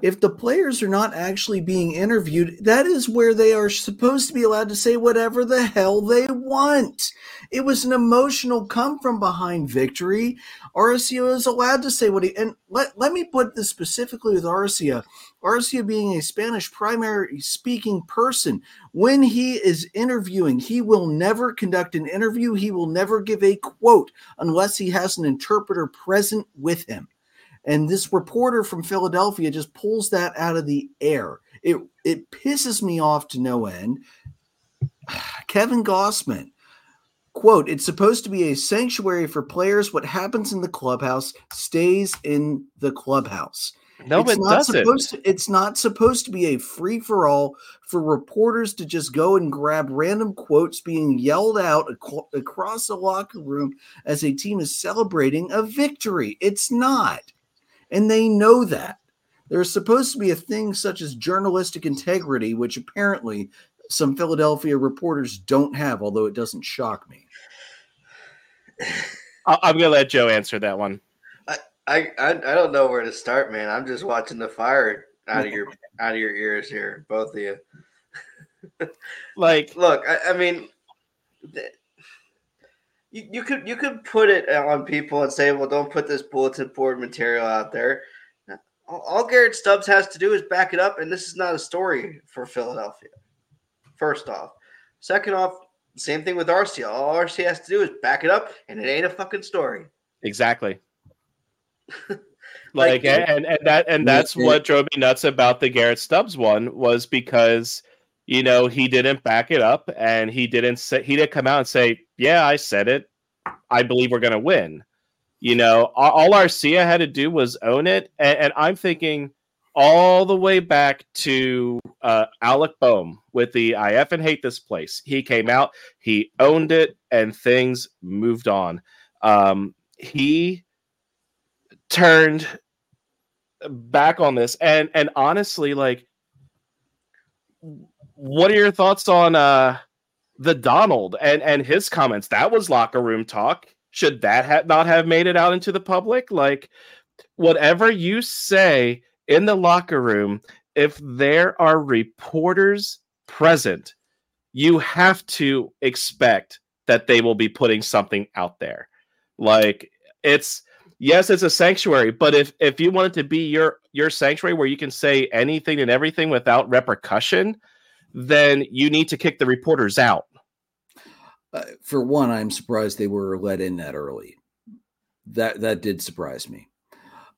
If the players are not actually being interviewed, that is where they are supposed to be allowed to say whatever the hell they want. It was an emotional come from behind victory. Arcia is allowed to say what he and let, let me put this specifically with Arcia. Arcia being a Spanish primary speaking person, when he is interviewing, he will never conduct an interview. He will never give a quote unless he has an interpreter present with him. And this reporter from Philadelphia just pulls that out of the air. It it pisses me off to no end. Kevin Gossman, quote, it's supposed to be a sanctuary for players. What happens in the clubhouse stays in the clubhouse. No, it's it not doesn't. supposed to it's not supposed to be a free for all for reporters to just go and grab random quotes being yelled out ac- across the locker room as a team is celebrating a victory. It's not. And they know that. There's supposed to be a thing such as journalistic integrity, which apparently some Philadelphia reporters don't have, although it doesn't shock me. I'm gonna let Joe answer that one. I, I I don't know where to start, man. I'm just watching the fire out of your out of your ears here, both of you. Like, Look, I, I mean, th- you, you could you could put it on people and say, well, don't put this bulletin board material out there. All, all Garrett Stubbs has to do is back it up, and this is not a story for Philadelphia. First off, second off, same thing with RCL. All Arcia has to do is back it up, and it ain't a fucking story. Exactly. Like- like, and, and that and that's yeah. what drove me nuts about the Garrett Stubbs one was because you know he didn't back it up and he didn't say he didn't come out and say yeah I said it. I believe we're gonna win. You know all, all Arcia had to do was own it. And, and I'm thinking all the way back to uh, Alec Bohm with the I F and hate this place. He came out he owned it and things moved on. Um, he turned back on this. And and honestly like what are your thoughts on uh the donald and and his comments? That was locker room talk. Should that ha- not have made it out into the public? Like whatever you say in the locker room if there are reporters present you have to expect that they will be putting something out there. Like it's yes it's a sanctuary but if if you want it to be your your sanctuary where you can say anything and everything without repercussion then you need to kick the reporters out Uh, for one, I'm surprised they were let in that early. That that did surprise me.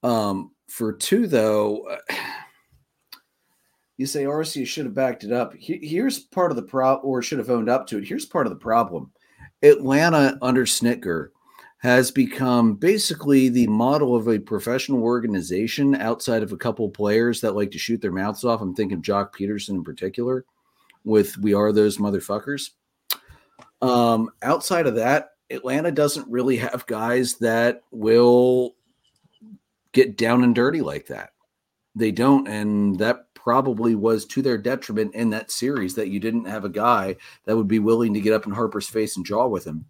Um, for two, though, uh, you say Arcia should have backed it up. He- here's part of the problem, or should have owned up to it. Here's part of the problem: Atlanta under Snitker has become basically the model of a professional organization outside of a couple players that like to shoot their mouths off. I'm thinking of Joc Pederson in particular with "We Are Those Motherfuckers." Um, outside of that, Atlanta doesn't really have guys that will get down and dirty like that. They don't, and that probably was to their detriment in that series that you didn't have a guy that would be willing to get up in Harper's face and jaw with him.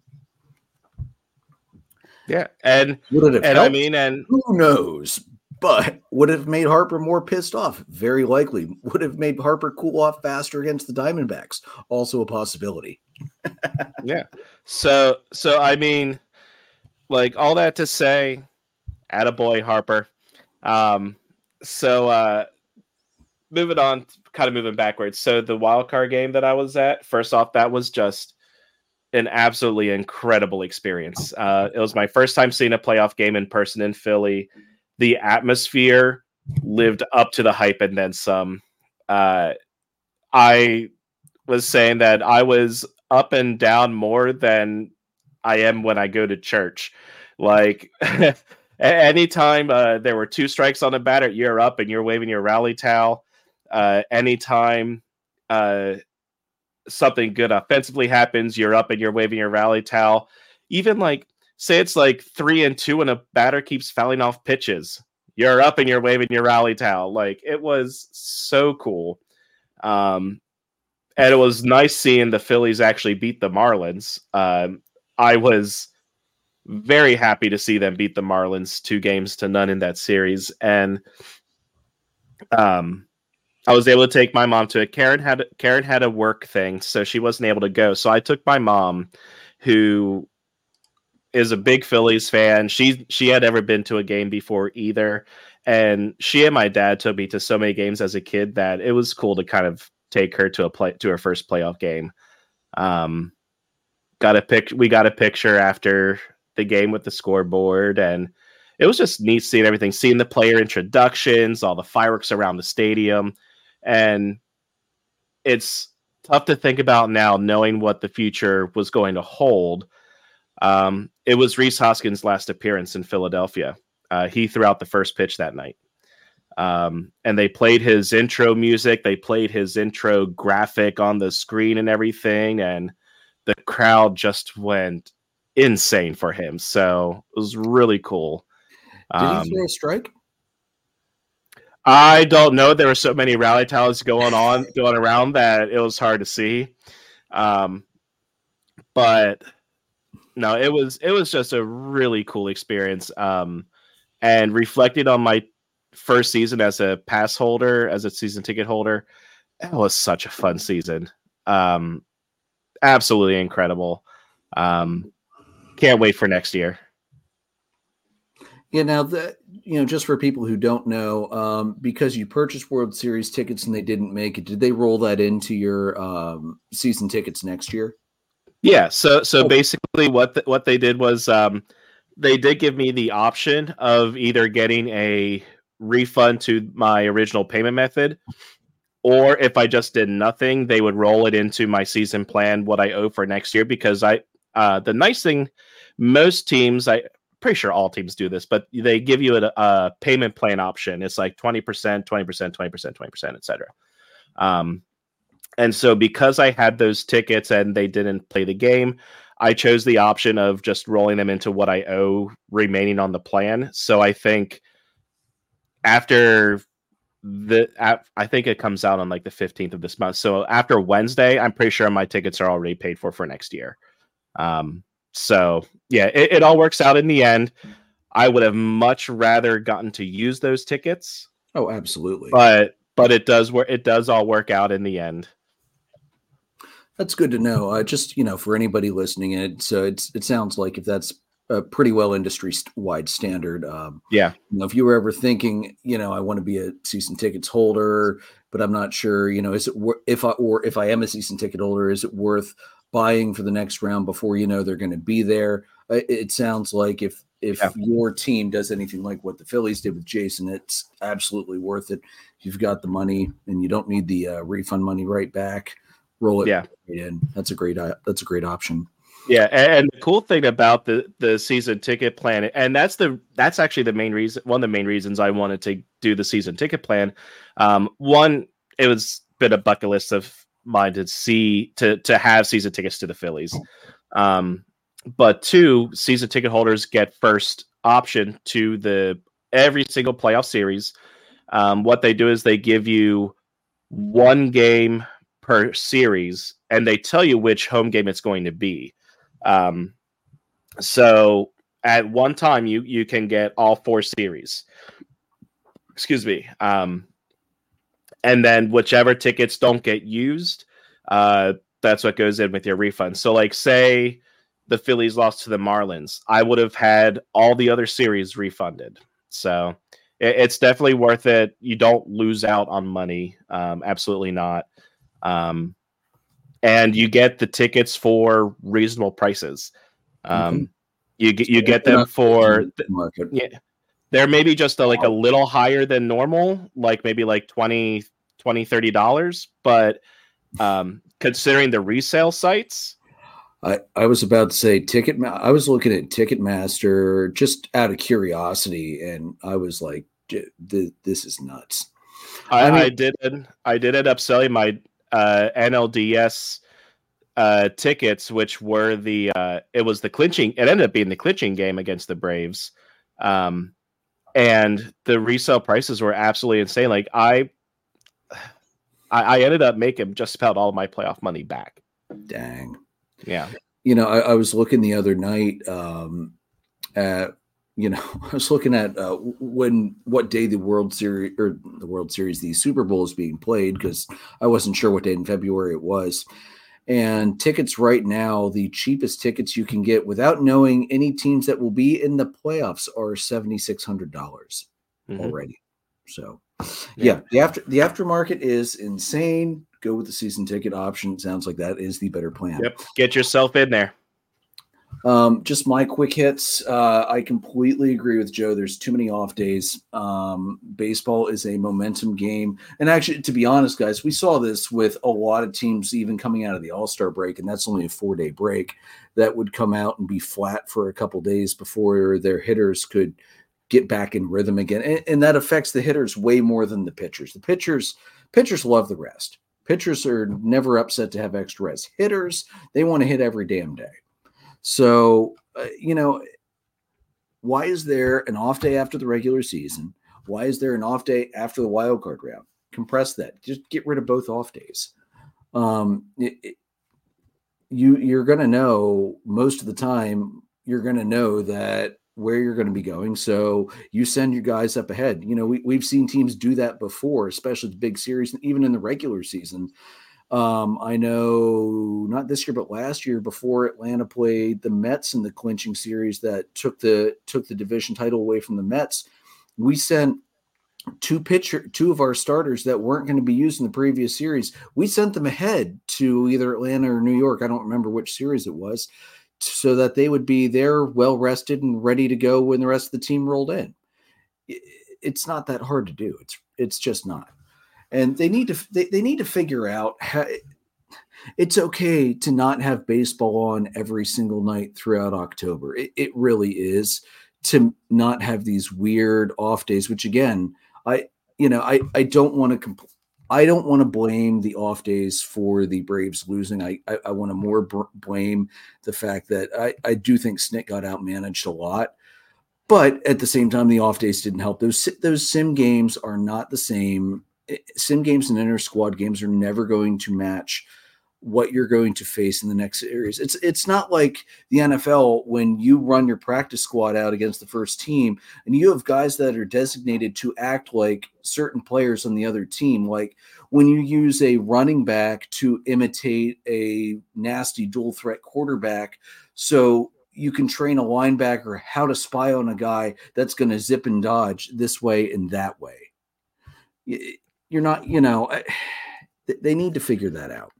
Yeah, and would it have and helped? I mean, and who knows? But would have made Harper more pissed off? Very likely. Would have made Harper cool off faster against the Diamondbacks. Also a possibility. yeah. So so I mean, like all that to say, boy Harper. Um, so uh moving on, kind of moving backwards. So the wild card game that I was at, first off, that was just an absolutely incredible experience. Uh, it was my first time seeing a playoff game in person in Philly. The atmosphere lived up to the hype and then some. Uh, I was saying that I was up and down more than I am when I go to church. Like anytime uh, there were two strikes on a batter, you're up and you're waving your rally towel. Uh, anytime uh, something good offensively happens, you're up and you're waving your rally towel. Even like say it's like three and two and a batter keeps fouling off pitches, you're up and you're waving your rally towel. Like it was so cool. Um, and it was nice seeing the Phillies actually beat the Marlins. Um, I was very happy to see them beat the Marlins two games to none in that series, and um, I was able to take my mom to it. Karen had Karen had a work thing, so she wasn't able to go. So I took my mom, who is a big Phillies fan. She she had ever been to a game before either, and she and my dad took me to so many games as a kid that it was cool to kind of take her to a play to her first playoff game. Um, got a pic. We got a picture after the game with the scoreboard, and it was just neat seeing everything, seeing the player introductions, all the fireworks around the stadium and it's tough to think about now, knowing what the future was going to hold. Um, it was Rhys Hoskins' last appearance in Philadelphia. Uh, he threw out the first pitch that night. Um, and they played his intro music. They played his intro graphic on the screen and everything. And the crowd just went insane for him. So it was really cool. Did um, he throw a strike? I don't know. There were so many rally towels going on, going around that it was hard to see. Um, but no, it was it was just a really cool experience. Um, and reflecting on my first season as a pass holder, as a season ticket holder, it was such a fun season. Um, absolutely incredible. Um, can't wait for next year. Yeah, now that you know, just for people who don't know, um, because you purchased World Series tickets and they didn't make it, did they roll that into your um, season tickets next year? Yeah. So so basically, what the, what they did was um, they did give me the option of either getting a refund to my original payment method, or if I just did nothing, they would roll it into my season plan what I owe for next year. Because I uh, the nice thing, most teams I pretty sure all teams do this, but they give you a, a payment plan option. It's like 20%, 20%, 20%, 20%, etc. Um, and so because I had those tickets and they didn't play the game, I chose the option of just rolling them into what I owe remaining on the plan. So I think after the I think it comes out on like the 15th of this month. So after Wednesday, I'm pretty sure my tickets are already paid for for next year. Um, so yeah, it, it all works out in the end. I would have much rather gotten to use those tickets. Oh, absolutely. But but it does work. It does all work out in the end. That's good to know. Uh, just you know, for anybody listening, it so it's it sounds like if that's a pretty well industry wide standard. Um, yeah. You know, if you were ever thinking, you know, I want to be a season tickets holder, but I'm not sure, you know, is it if I or if I am a season ticket holder, is it worth buying for the next round before you know they're going to be there. It sounds like if if yeah. your team does anything like what the Phillies did with Jason, it's absolutely worth it. You've got the money and you don't need the uh, refund money right back. Roll it yeah. in. That's a great uh, that's a great option. Yeah, and the cool thing about the the season ticket plan, and that's the that's actually the main reason, one of the main reasons I wanted to do the season ticket plan. Um, one, it was been a bucket list of mine to see to to have season tickets to the Phillies. Um, but two season ticket holders get first option to the every single playoff series. Um, what they do is they give you one game per series, and they tell you which home game it's going to be. Um, so at one time, you you can get all four series. Excuse me. Um, and then whichever tickets don't get used, uh, that's what goes in with your refund. So, like, say the Phillies lost to the Marlins, I would have had all the other series refunded. So, it, it's definitely worth it. You don't lose out on money. Um, absolutely not. Um, and you get the tickets for reasonable prices. Um, mm-hmm. You get you get them for the market. yeah. They're maybe just a, like a little higher than normal, like maybe like 20 20 30 dollars, but um, considering the resale sites, I, I was about to say ticket. I was looking at Ticketmaster just out of curiosity, and I was like, "This is nuts." I, I, mean, I did. I did end up selling my uh, NLDS uh, tickets, which were the uh, it was the clinching. It ended up being the clinching game against the Braves, um, and the resale prices were absolutely insane. Like I, I, I ended up making just about all my playoff money back. Dang. Yeah. You know, I, I was looking the other night um, at you know, I was looking at uh, when what day the World Series or the World Series, the Super Bowl is being played because I wasn't sure what day in February it was. And tickets right now, the cheapest tickets you can get without knowing any teams that will be in the playoffs are seventy six hundred dollars mm-hmm. already. So, yeah. yeah, the after the aftermarket is insane. Go with the season ticket option. Sounds like that is the better plan. Yep, get yourself in there. Um, just my quick hits. Uh, I completely agree with Joe. There's too many off days. Um, baseball is a momentum game. And actually, to be honest, guys, we saw this with a lot of teams even coming out of the All Star break, and that's only a four day break that would come out and be flat for a couple days before their hitters could get back in rhythm again. And, and that affects the hitters way more than the pitchers. The pitchers, pitchers love the rest. Pitchers are never upset to have extra rest. Hitters, they want to hit every damn day. So, uh, you know, why is there an off day after the regular season? Why is there an off day after the wild card round? Compress that. Just get rid of both off days. Um, it, it, you you're going to know most of the time. You're going to know that where you're going to be going. So you send your guys up ahead. You know, we, we've seen teams do that before, especially the big series, even in the regular season. Um, I know not this year, but last year before Atlanta played the Mets in the clinching series that took the took the division title away from the Mets. We sent two pitcher two of our starters that weren't going to be used in the previous series. We sent them ahead to either Atlanta or New York. I don't remember which series it was, so that they would be there, well rested and ready to go when the rest of the team rolled in. It's not that hard to do. It's it's just not and they need to they, they need to figure out how it's okay to not have baseball on every single night throughout October. It, it really is to not have these weird off days, which again, I you know I I don't want to compl- I don't want to blame the off days for the Braves losing. I I, I want to more br- blame the fact that I I do think Snit got outmanaged a lot. But at the same time, the off days didn't help. Those those sim games are not the same Eh, sim games and inner squad games are never going to match what you're going to face in the next series. It's it's not like the NFL when you run your practice squad out against the first team and you have guys that are designated to act like certain players on the other team like when you use a running back to imitate a nasty dual threat quarterback so you can train a linebacker how to spy on a guy that's going to zip and dodge this way and that way you're not, you know, they need to figure that out.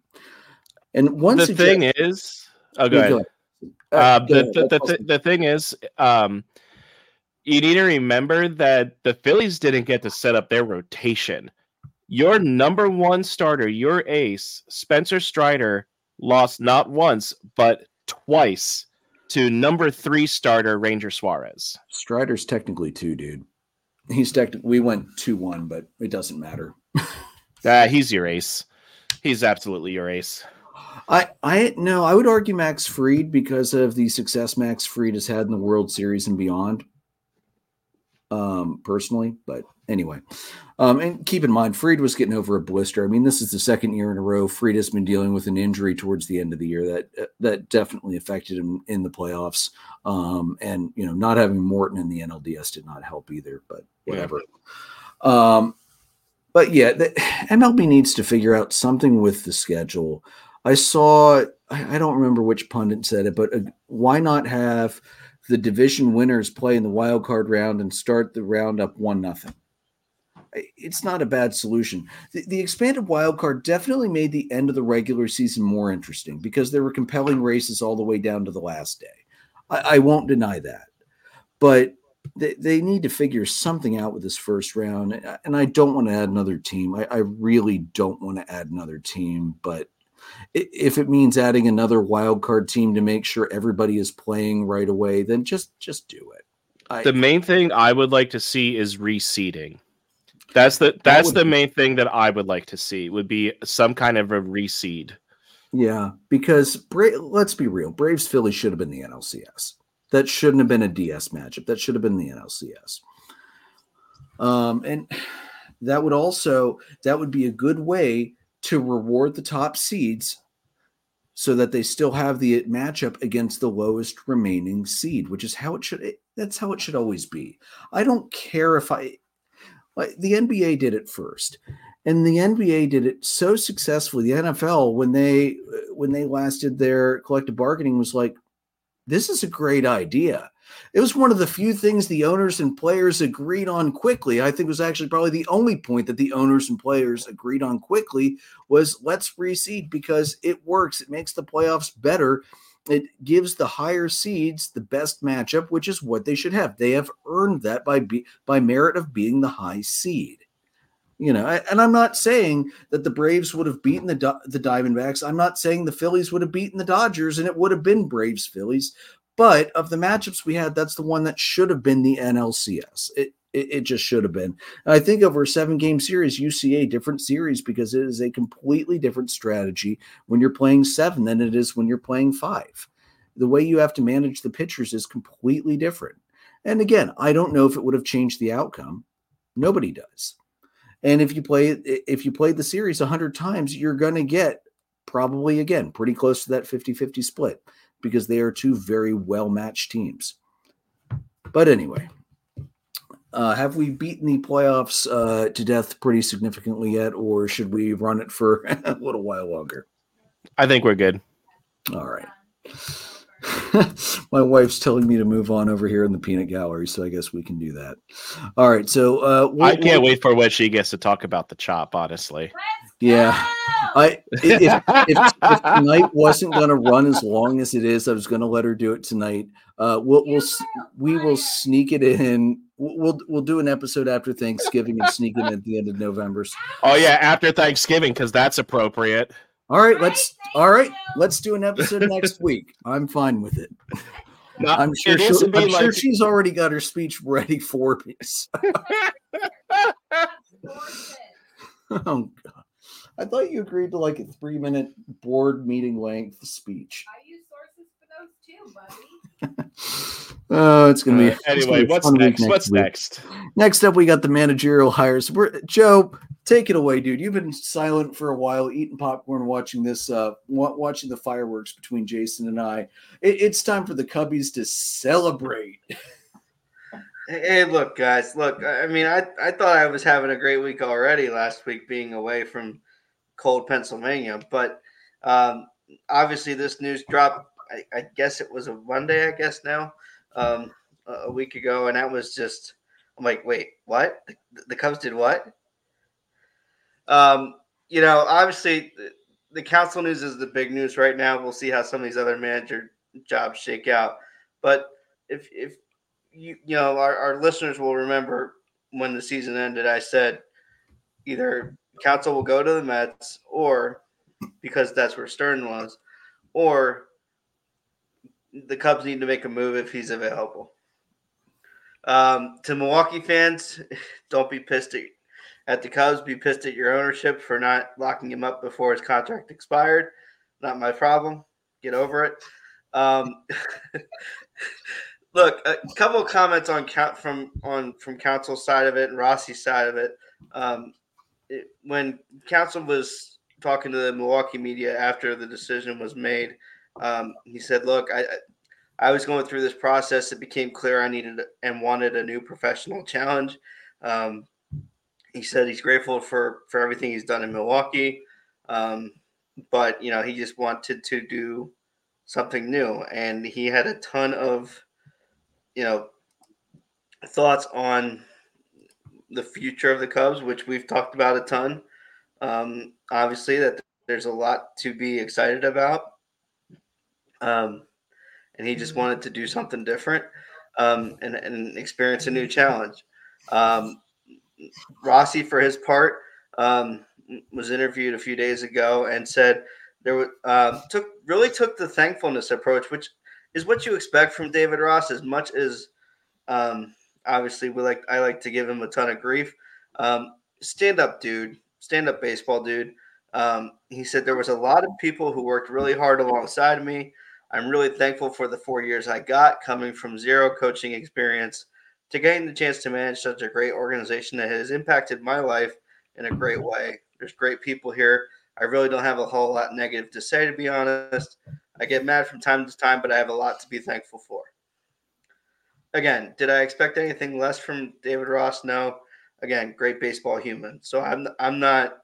And one the thing is, oh, go ahead. Go ahead. Uh, the, the, the, the, the thing is, um, you need to remember that the Phillies didn't get to set up their rotation. Your number one starter, your ace, Spencer Strider, lost not once, but twice to number three starter, Ranger Suarez. Strider's technically two, dude. He's technically, we went 2 1, but it doesn't matter uh, he's your ace. He's absolutely your ace. I I no, I would argue Max Fried because of the success Max Fried has had in the World Series and beyond. Um, personally, but anyway, um, and keep in mind, Fried was getting over a blister. I mean, this is the second year in a row Fried has been dealing with an injury towards the end of the year that that definitely affected him in the playoffs. Um, and you know, not having Morton in the NLDS did not help either. But whatever. Yeah. Um, but yeah, the, MLB needs to figure out something with the schedule. I saw, I don't remember which pundit said it, but uh, why not have the division winners play in the wild card round and start the round up one nothing? It's not a bad solution. The, the expanded wild card definitely made the end of the regular season more interesting because there were compelling races all the way down to the last day. I, I won't deny that, but they, they need to figure something out with this first round. And I don't want to add another team. I, I really don't want to add another team, but if it means adding another wild card team to make sure everybody is playing right away, then just just do it. I, the main thing I would like to see is reseeding. That's the that's that the be, main thing that I would like to see would be some kind of a reseed. Yeah, because Bra- let's be real, Braves Philly should have been the NLCS. That shouldn't have been a DS matchup. That should have been the NLCS. Um, and that would also that would be a good way to reward the top seeds so that they still have the matchup against the lowest remaining seed, which is how it should that's how it should always be. I don't care if I like the NBA did it first. And the NBA did it so successfully. The NFL when they when they lasted their collective bargaining was like this is a great idea. It was one of the few things the owners and players agreed on quickly. I think it was actually probably the only point that the owners and players agreed on quickly was let's reseed because it works. It makes the playoffs better. It gives the higher seeds the best matchup, which is what they should have. They have earned that by be, by merit of being the high seed. You know, and I'm not saying that the Braves would have beaten the the Diamondbacks. I'm not saying the Phillies would have beaten the Dodgers and it would have been Braves Phillies. But of the matchups we had, that's the one that should have been the NLCS. It it, it just should have been. And I think over a seven game series, UCA different series because it is a completely different strategy when you're playing seven than it is when you're playing five. The way you have to manage the pitchers is completely different. And again, I don't know if it would have changed the outcome. Nobody does. And if you play if you played the series 100 times, you're going to get probably again pretty close to that 50-50 split because they are two very well matched teams. But anyway, uh, have we beaten the playoffs uh, to death pretty significantly yet, or should we run it for a little while longer? I think we're good. All right. My wife's telling me to move on over here in the peanut gallery, so I guess we can do that. All right. So uh, we'll, I can't we'll, wait for when she gets to talk about the chop. Honestly. Yeah. I if, if, if tonight wasn't going to run as long as it is, I was going to let her do it tonight. Uh, we'll we'll we will sneak it in. We'll we'll do an episode after Thanksgiving and sneak it in at the end of November. Oh yeah, after Thanksgiving because that's appropriate. All right, let's all right, let's do an episode next week. I'm fine with it. No, I'm sure, I'm like... sure she's already got her speech ready for me. oh God. I thought you agreed to like a three minute board meeting length speech. I use sources for those too, buddy. Oh, it's gonna be uh, anyway. Be what's next? next what's week. next? Next up, we got the managerial hires. We're, Joe, take it away, dude. You've been silent for a while, eating popcorn, watching this, uh, watching the fireworks between Jason and I. It, it's time for the Cubbies to celebrate. Hey, look, guys. Look, I mean, I, I thought I was having a great week already last week, being away from cold Pennsylvania, but um, obviously this news dropped. I, I, guess it was a Monday. I guess now, um, a week ago, and that was just. I'm like, wait, what? The, the Cubs did what? Um, you know, obviously the, Counsell news is the big news right now. We'll see how some of these other manager jobs shake out. But if if you you know our, our listeners will remember when the season ended, I said either Counsell will go to the Mets or because that's where Stearns was, or the Cubs need to make a move if he's available. Um, to Milwaukee fans, don't be pissed at at the Cubs be pissed at your ownership for not locking him up before his contract expired. not my problem. Get over it. Um, look, a couple comments on from on from Counsell's side of it and Rossi's side of it. Um, it, when Counsell was talking to the Milwaukee media after the decision was made, um, he said, "Look, I, I was going through this process. It became clear I needed and wanted a new professional challenge." Um, he said he's grateful for for everything he's done in Milwaukee, um, but you know he just wanted to do something new, and he had a ton of you know thoughts on the future of the Cubs, which we've talked about a ton. Um, obviously, that there's a lot to be excited about. Um, and he just wanted to do something different um, and, and experience a new challenge. Um, Rossy, for his part, um, was interviewed a few days ago and said there was, uh, took really took the thankfulness approach, which is what you expect from David Ross. As much as um, obviously we like, I like to give him a ton of grief. Um, stand up, dude. Stand up, baseball, dude. Um, he said there was a lot of people who worked really hard alongside me. I'm really thankful for the four years I got coming from zero coaching experience to gain the chance to manage such a great organization that has impacted my life in a great way. There's great people here. I really don't have a whole lot negative to say, to be honest. I get mad from time to time, but I have a lot to be thankful for. Again, did I expect anything less from David Ross? No. Again, great baseball human. So I'm I'm not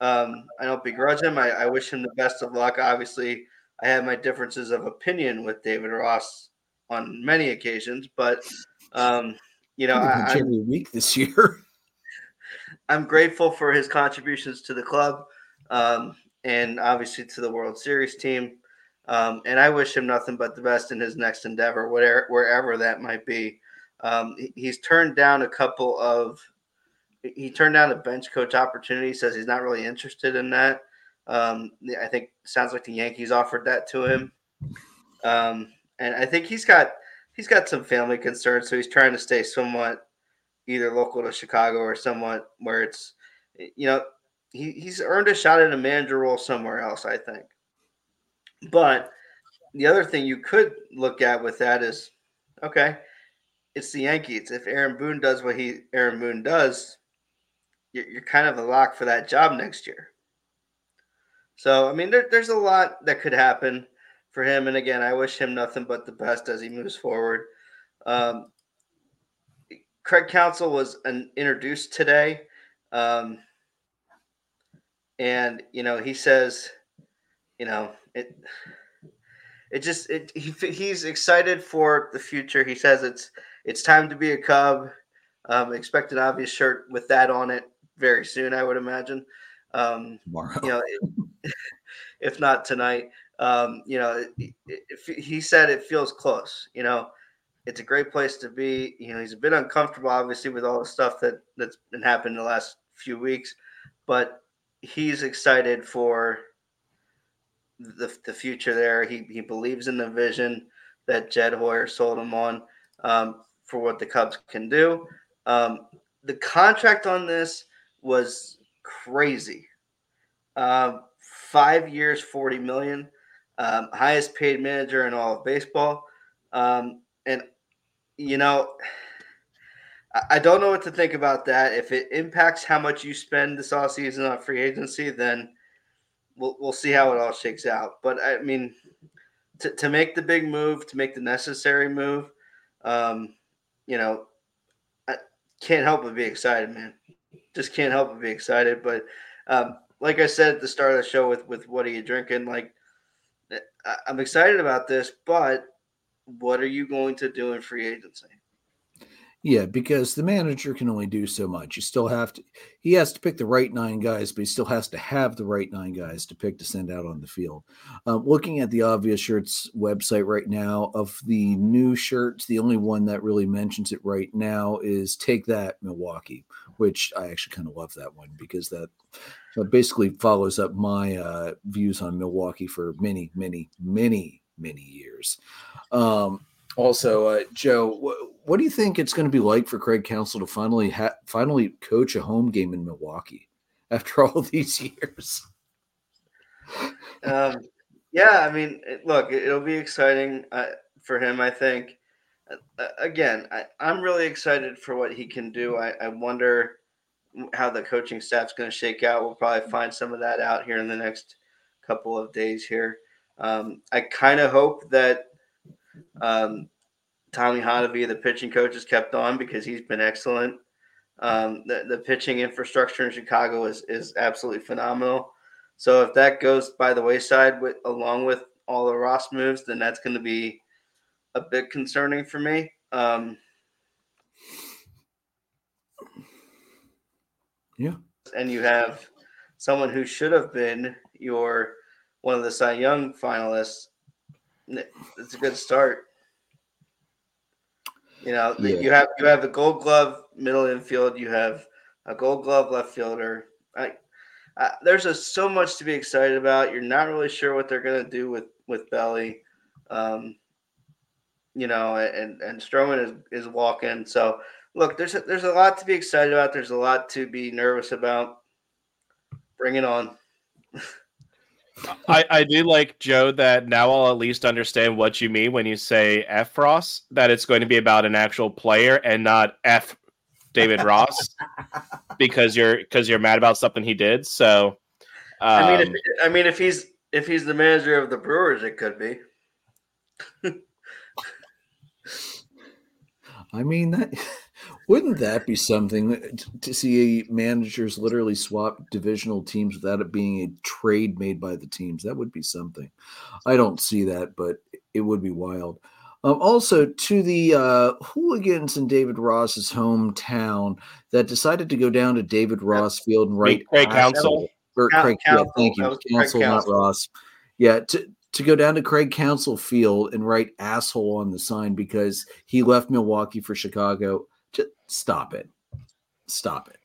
um, I don't begrudge him. I, I wish him the best of luck. Obviously, I have my differences of opinion with David Ross on many occasions, but um, you know, I, every week this year. I'm grateful for his contributions to the club um, and obviously to the World Series team. Um, and I wish him nothing but the best in his next endeavor, whatever wherever that might be. Um, he's turned down a couple of he turned down a bench coach opportunity. Says he's not really interested in that. Um, I think sounds like the Yankees offered that to him, um, and I think he's got he's got some family concerns, so he's trying to stay somewhat either local to Chicago or somewhat where it's you know he, he's earned a shot at a manager role somewhere else, I think. But the other thing you could look at with that is okay, it's the Yankees. If Aaron Boone does what he Aaron Boone does, you're, you're kind of a lock for that job next year. So, I mean, there, there's a lot that could happen for him. And again, I wish him nothing but the best as he moves forward. Um, Craig Counsell was an, introduced today. Um, and, you know, he says, you know, it, it just, it, he, he's excited for the future. He says it's, it's time to be a Cub. Um, expect an obvious shirt with that on it very soon, I would imagine. Um, Tomorrow. You know, if not tonight. Um, you know, he said it feels close. You know, it's a great place to be. You know, he's a bit uncomfortable, obviously, with all the stuff that that's been happening the last few weeks, but he's excited for the, the future there. He, he believes in the vision that Jed Hoyer sold him on um, for what the Cubs can do. Um, the contract on this was crazy. Uh, five years, 40 million, um, highest paid manager in all of baseball. Um, and, you know, I don't know what to think about that. If it impacts how much you spend this off season on free agency, then we'll, we'll see how it all shakes out. But I mean, to, to make the big move, to make the necessary move, um, you know, I can't help but be excited, man. Just can't help but be excited. But um, like I said at the start of the show with with what are you drinking? Like I'm excited about this, but what are you going to do in free agency? Yeah, because the manager can only do so much. You still have to, he has to pick the right nine guys, but he still has to have the right nine guys to pick to send out on the field. Uh, looking at the Obvious Shirts website right now, of the new shirts, the only one that really mentions it right now is Take That Milwaukee, which I actually kind of love that one because that basically follows up my uh, views on Milwaukee for many, many, many, many years. Um, also, uh, Joe, wh- what do you think it's going to be like for Craig Counsell to finally ha- finally coach a home game in Milwaukee after all these years? Um, Yeah, I mean, look, it, will be exciting uh, for him. I think. Uh, again, I, am really excited for what he can do. I, I wonder how the coaching staff's going to shake out. We'll probably find some of that out here in the next couple of days here. Um, I kind of hope that um, Tommy Hotovy, the pitching coach, is kept on because he's been excellent. Um, the, the pitching infrastructure in Chicago is, is absolutely phenomenal. So if that goes by the wayside with along with all the Ross moves, then that's going to be a bit concerning for me. Um, yeah, and you have someone who should have been your one of the Cy Young finalists. It's a good start. You know, yeah. you have you have a Gold Glove middle infield. You have a Gold Glove left fielder. I uh, there's a, so much to be excited about. You're not really sure what they're going to do with with Belly, um, you know, and and Stroman is is walking. So look, there's a, there's a lot to be excited about. There's a lot to be nervous about. Bring it on. I, I do like Joe that now I'll at least understand what you mean when you say F Ross, that it's going to be about an actual player and not F David Ross because you're because you're mad about something he did. So, um, I mean, if, um, I mean, if he's if he's the manager of the Brewers, it could be. I mean that wouldn't that be something to see managers literally swap divisional teams without it being a trade made by the teams? That would be something. I don't see that, but it would be wild. Um, also, to the uh, hooligans in David Ross's hometown that decided to go down to David Ross Field and write Craig Counsell. Or Craig, yeah, thank you, Counsell, not Ross. Yeah, to, to go down to Craig Counsell Field and write asshole on the sign because he left Milwaukee for Chicago. Stop it. Stop it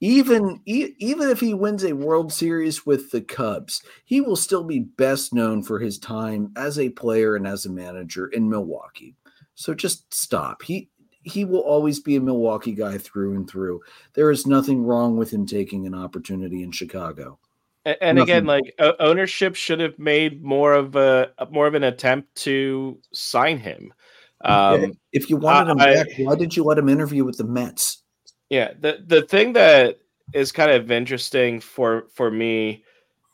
even even if he wins a World Series with the Cubs, he will still be best known for his time as a player and as a manager in Milwaukee. So just stop. He he will always be a Milwaukee guy through and through. There is nothing wrong with him taking an opportunity in Chicago. And, and again, like ownership should have made more of a more of an attempt to sign him. Um, if you wanted him I, back, why did you let him interview with the Mets? Yeah, the the thing that is kind of interesting for for me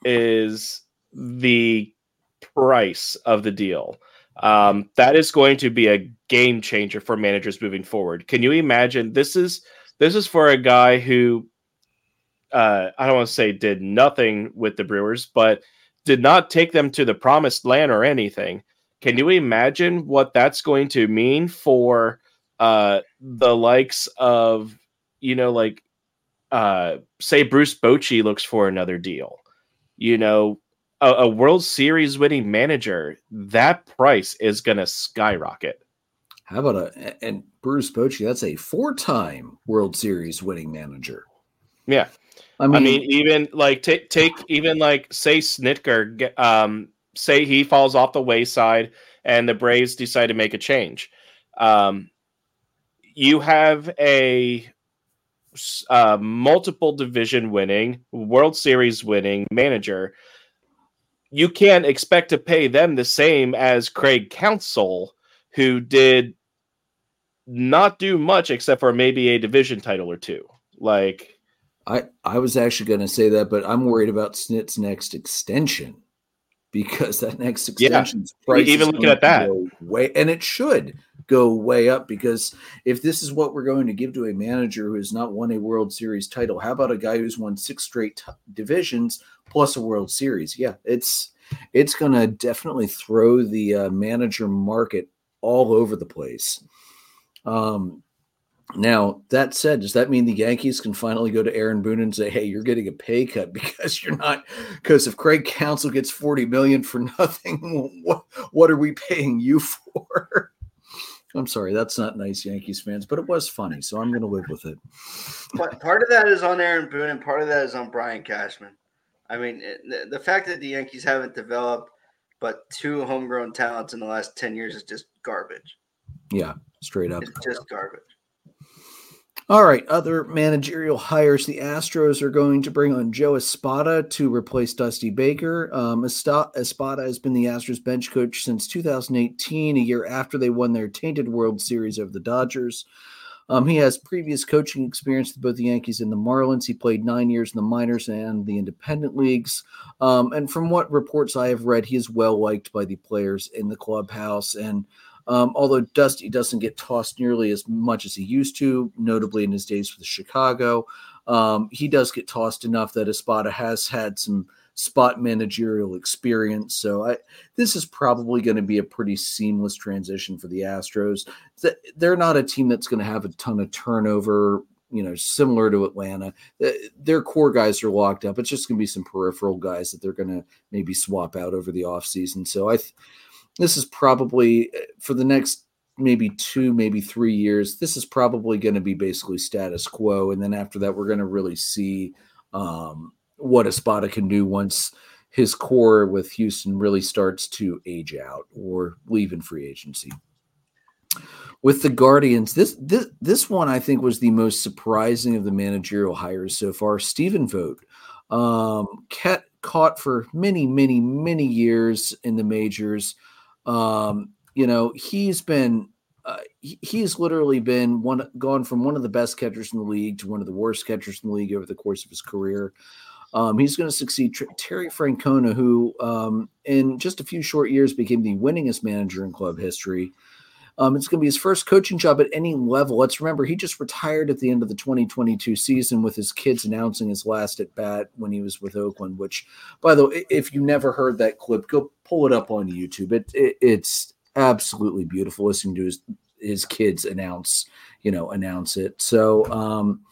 is the price of the deal. Um, that is going to be a game changer for managers moving forward. Can you imagine? This is this is for a guy who uh, I don't want to say did nothing with the Brewers, but did not take them to the promised land or anything. Can you imagine what that's going to mean for uh, the likes of you know, like uh say Bruce Bochy looks for another deal. You know, a, a World Series winning manager, that price is gonna skyrocket. How about a and Bruce Bochy? That's a four-time World Series winning manager. Yeah, I mean, I mean even like take take even like say Snitker, um, say he falls off the wayside, and the Braves decide to make a change. Um, you have a uh, multiple division winning, World Series winning manager, you can't expect to pay them the same as Craig Counsell, who did not do much except for maybe a division title or two. Like, I I was actually going to say that, but I'm worried about Snit's next extension because that next extension's yeah. price even looking at that way, and it should go way up because if this is what we're going to give to a manager who has not won a World Series title, how about a guy who's won six straight t- divisions plus a World Series? Yeah, it's it's going to definitely throw the uh, manager market all over the place. Um, now, that said, does that mean the Yankees can finally go to Aaron Boone and say, "Hey, you're getting a pay cut because you're not because if Craig Counsell gets 40 million for nothing, what what are we paying you for?" I'm sorry, that's not nice, Yankees fans, but it was funny, so I'm going to live with it. But part of that is on Aaron Boone, and part of that is on Brian Cashman. I mean, the, the fact that the Yankees haven't developed but two homegrown talents in the last 10 years is just garbage. Yeah, straight up. It's just garbage. All right, other managerial hires. The Astros are going to bring on Joe Espada to replace Dusty Baker. Um, Espada has been the Astros bench coach since 2018, a year after they won their tainted World Series over the Dodgers. Um, he has previous coaching experience with both the Yankees and the Marlins. He played nine years in the minors and the independent leagues. Um, and from what reports I have read, he is well liked by the players in the clubhouse. And um, although Dusty doesn't get tossed nearly as much as he used to, notably in his days with Chicago, um, he does get tossed enough that Espada has had some spot managerial experience. So I, this is probably going to be a pretty seamless transition for the Astros. They're not a team that's going to have a ton of turnover. You know, similar to Atlanta, their core guys are locked up. It's just going to be some peripheral guys that they're going to maybe swap out over the offseason. So I, th- this is probably eh, for the next maybe two, maybe three years. This is probably going to be basically status quo, and then after that, we're going to really see um, what Espada can do once his core with Houston really starts to age out or leave in free agency. With the Guardians, this this this one I think was the most surprising of the managerial hires so far. Stephen Vogt, um, caught for many, many, many years in the majors. Um, you know, he's been uh, he's literally been one gone from one of the best catchers in the league to one of the worst catchers in the league over the course of his career. Um, he's going to succeed Terry Francona, who um, in just a few short years became the winningest manager in club history. Um, it's going to be his first coaching job at any level. Let's remember he just retired at the end of the 2022 season with his kids announcing his last at bat when he was with Oakland. Which, by the way, if you never heard that clip, go pull it up on YouTube. It, it it's absolutely beautiful listening to his his kids announce you know announce it. So. um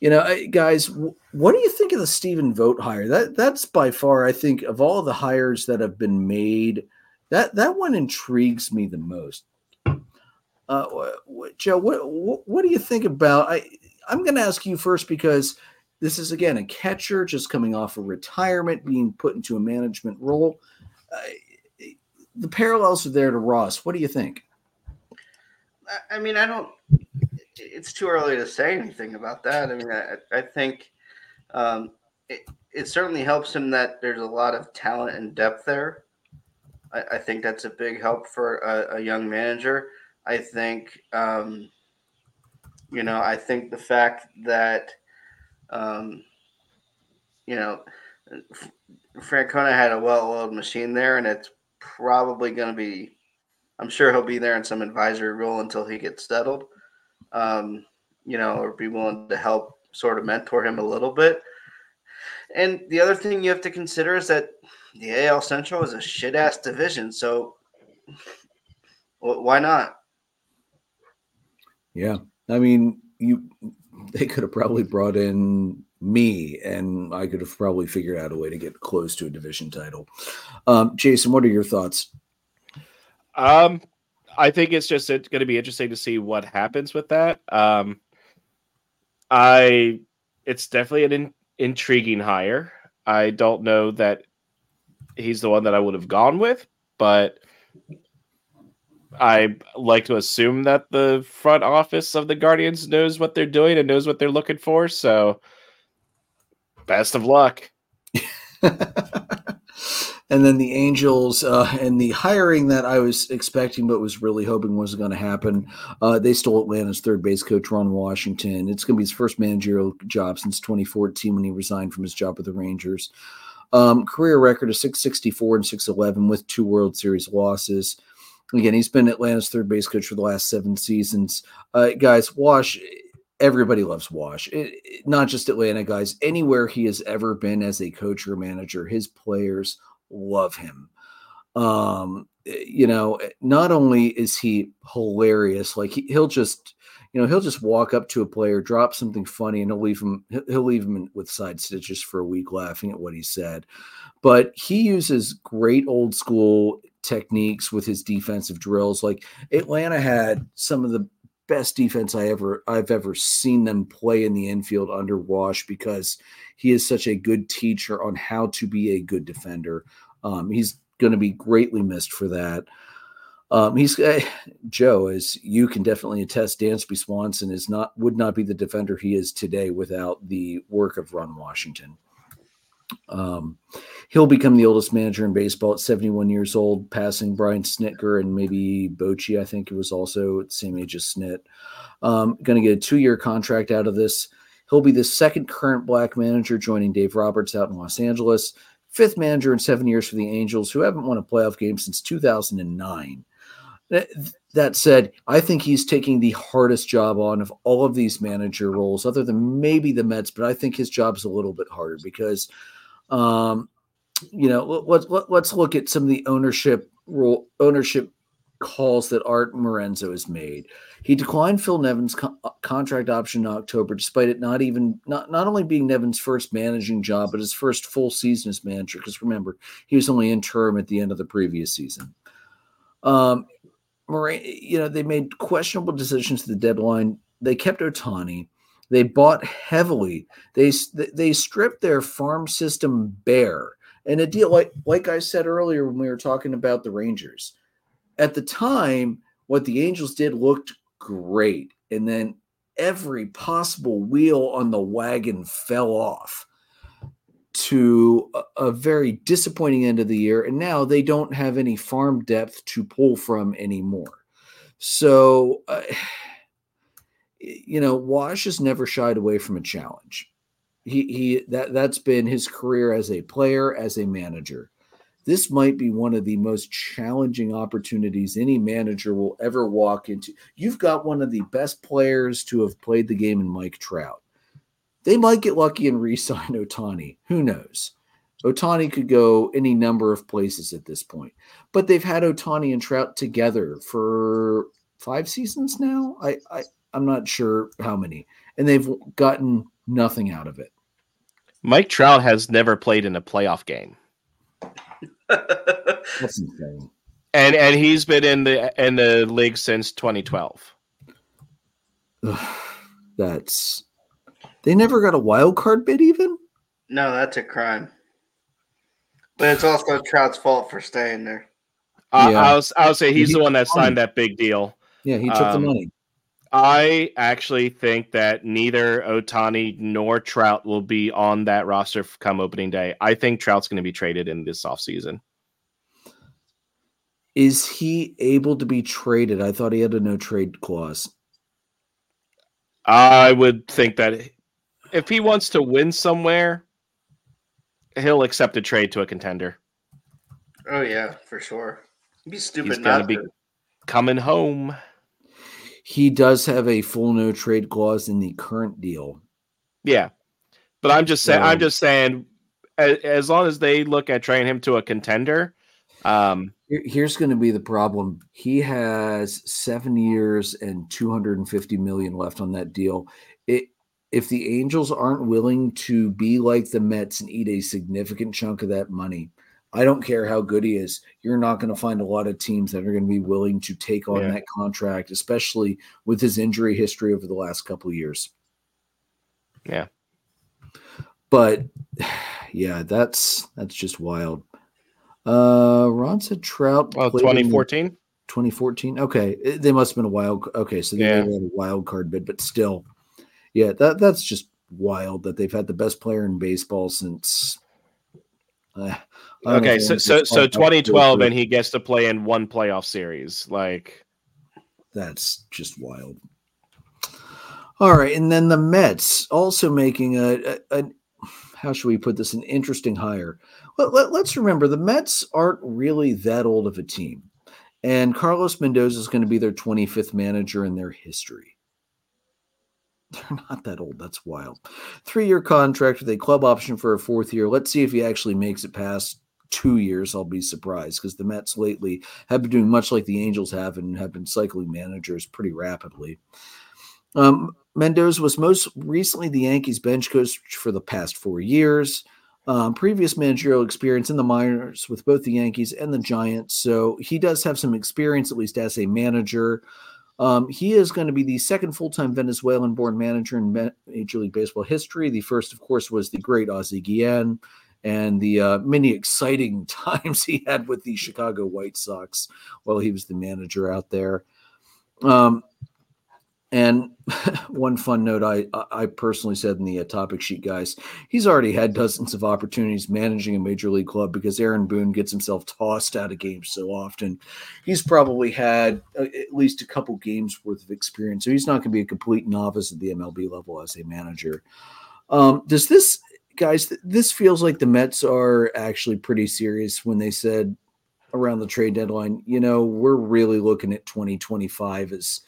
you know, guys, what do you think of the Stephen Vogt hire? That that's by far, I think, of all the hires that have been made, that that one intrigues me the most. Uh, Joe, what, what, what do you think about? I I'm going to ask you first because this is again a catcher just coming off of retirement, being put into a management role. Uh, the parallels are there to Ross. What do you think? I mean, I don't. It's too early to say anything about that. I mean, I, I think um, it, it certainly helps him that there's a lot of talent and depth there. I, I think that's a big help for a, a young manager. I think, um, you know, I think the fact that, um, you know, Francona had a well-oiled machine there, and it's probably going to be. I'm sure he'll be there in some advisory role until he gets settled. Um, you know, or be willing to help sort of mentor him a little bit. And the other thing you have to consider is that the AL Central is a shit ass division. So why not? Yeah. I mean, you they could have probably brought in me and I could have probably figured out a way to get close to a division title. Um, Jason, what are your thoughts? Um, I think it's just going to be interesting to see what happens with that. Um, I, it's definitely an in, intriguing hire. I don't know that he's the one that I would have gone with, but I like to assume that the front office of the Guardians knows what they're doing and knows what they're looking for. So, best of luck. and then the Angels uh, and the hiring that I was expecting but was really hoping wasn't going to happen. Uh, they stole Atlanta's third base coach Ron Washington. It's going to be his first managerial job since 2014 when he resigned from his job with the Rangers. Um, career record of 664 and 611 with two World Series losses. Again, he's been Atlanta's third base coach for the last seven seasons. Uh, guys, Wash, everybody loves Wash. It, it, not just Atlanta guys. Anywhere he has ever been as a coach or manager, his players love him. Um, you know, not only is he hilarious, like he, he'll just, you know, he'll just walk up to a player, drop something funny, and he'll leave him. He'll leave him with side stitches for a week, laughing at what he said. But he uses great old school techniques with his defensive drills. Like Atlanta had some of the best defense I ever I've ever seen them play in the infield under Wash because he is such a good teacher on how to be a good defender. Um, he's going to be greatly missed for that. Um, he's uh, Joe, as you can definitely attest. Dansby Swanson is not would not be the defender he is today without the work of Ron Washington. Um, he'll become the oldest manager in baseball at 71 years old, passing Brian Snitker and maybe Bochy. I think it was also at the same age as Snit. Um, going to get a two-year contract out of this. He'll be the second current black manager, joining Dave Roberts out in Los Angeles. Fifth manager in seven years for the Angels, who haven't won a playoff game since 2009. That said, I think he's taking the hardest job on of all of these manager roles, other than maybe the Mets. But I think his job's a little bit harder because, um, you know, let, let, let's look at some of the ownership role, ownership calls that Art Lorenzo has made. He declined Phil Nevin's co- uh, contract option in October, despite it not even not not only being Nevin's first managing job, but his first full season as manager. Because remember, he was only interim at the end of the previous season. Um, you know, they made questionable decisions to the deadline. They kept Ohtani. They bought heavily. They they stripped their farm system bare. And a deal like like I said earlier when we were talking about the Rangers, at the time, what the Angels did looked great, and then every possible wheel on the wagon fell off to a, very disappointing end of the year. And now they don't have any farm depth to pull from anymore. So, uh, you know, Wash has never shied away from a challenge. He, he that that's been his career as a player, as a manager. This might be one of the most challenging opportunities any manager will ever walk into. You've got one of the best players to have played the game in Mike Trout they might get lucky and re-sign Ohtani. Who knows? Ohtani could go any number of places at this point. But they've had Ohtani and Trout together for five seasons now. I, I I'm not sure how many. And they've gotten nothing out of it. Mike Trout has never played in a playoff game. That's insane. And and he's been in the in the league since 2012. That's they never got a wild card bid, even. No, that's a crime. But it's also Trout's fault for staying there. Uh, yeah. I'll, I'll say he's he the one that signed that big deal. Yeah, he took um, the money. I actually think that neither Ohtani nor Trout will be on that roster come opening day. I think Trout's going to be traded in this offseason. Is he able to be traded? I thought he had a no trade clause. I would think that if he wants to win somewhere, he'll accept a trade to a contender. Oh yeah, for sure. He'd be stupid He's not be coming home. He does have a full no trade clause in the current deal. Yeah, but I'm just saying. I'm just saying. As, as long as they look at trading him to a contender, um, here's going to be the problem. He has seven years and 250 million left on that deal. It if the Angels aren't willing to be like the Mets and eat a significant chunk of that money, I don't care how good he is. You're not going to find a lot of teams that are going to be willing to take on yeah. that contract, especially with his injury history over the last couple of years. Yeah. But yeah, that's that's just wild. Uh Ron said Trout. Oh, 2014? 2014. Okay. They must have been a wild okay, so they yeah. had a wild card bid, but still yeah, that that's just wild that they've had the best player in baseball since. Uh, okay, so so so 2012, and he gets to play in one playoff series. Like that's just wild. All right, and then the Mets also making a, a, a how should we put this an interesting hire. Let, let, let's remember the Mets aren't really that old of a team, and Carlos Mendoza is going to be their 25th manager in their history. They're not that old. That's wild. Three year contract with a club option for a fourth year. Let's see if he actually makes it past two years. I'll be surprised because the Mets lately have been doing much like the Angels have and have been cycling managers pretty rapidly. Um, Mendoza was most recently the Yankees bench coach for the past four years. Um, previous managerial experience in the minors with both the Yankees and the Giants. So he does have some experience, at least as a manager. Um, he is going to be the second full time Venezuelan born manager in Major League Baseball history. The first, of course, was the great Ozzie Guillen. And the uh, many exciting times he had with the Chicago White Sox while he was the manager out there. Um, and one fun note I I personally said in the uh, topic sheet, guys, he's already had dozens of opportunities managing a major league club because Aaron Boone gets himself tossed out of games so often. He's probably had uh, at least a couple games worth of experience, so he's not going to be a complete novice at the MLB level as a manager. Um, does this, guys? This feels like the Mets are actually pretty serious when they said around the trade deadline. You know, we're really looking at 2025 as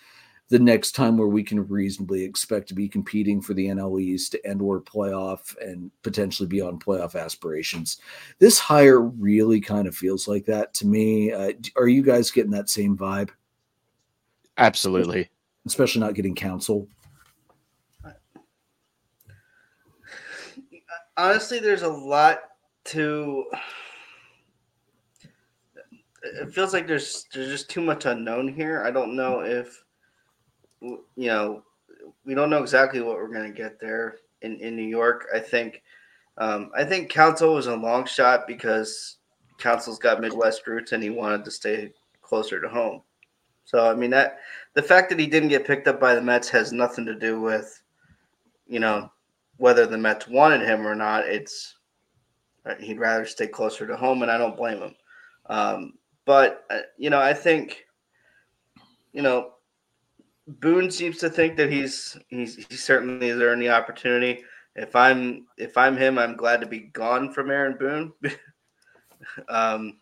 the next time where we can reasonably expect to be competing for the NL East and or playoff and potentially be on playoff aspirations. This hire really kind of feels like that to me. Uh, are you guys getting that same vibe? Absolutely. Especially not getting Counsell. Honestly, there's a lot to it feels like there's there's just too much unknown here. I don't know if you know, we don't know exactly what we're going to get there in, in New York. I think, um, I think Counsell was a long shot because Counsell's got Midwest roots and he wanted to stay closer to home. So I mean that the fact that he didn't get picked up by the Mets has nothing to do with, you know, whether the Mets wanted him or not. It's uh, he'd rather stay closer to home, and I don't blame him. Um, but uh, you know, I think, you know, Boone seems to think that he's he's he certainly has earned the opportunity. If I'm if I'm him, I'm glad to be gone from Aaron Boone. um,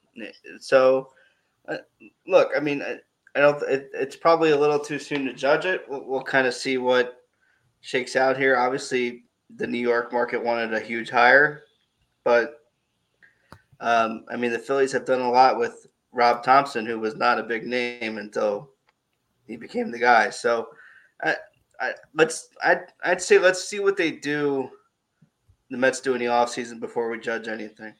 so, uh, look, I mean, I, I don't. It, it's probably a little too soon to judge it. We'll, we'll kind of see what shakes out here. Obviously, the New York market wanted a huge hire, but um, I mean, the Phillies have done a lot with Rob Thomson, who was not a big name until he became the guy. So, I, I let's I'd I'd say let's see what they do. The Mets do in the offseason before we judge anything.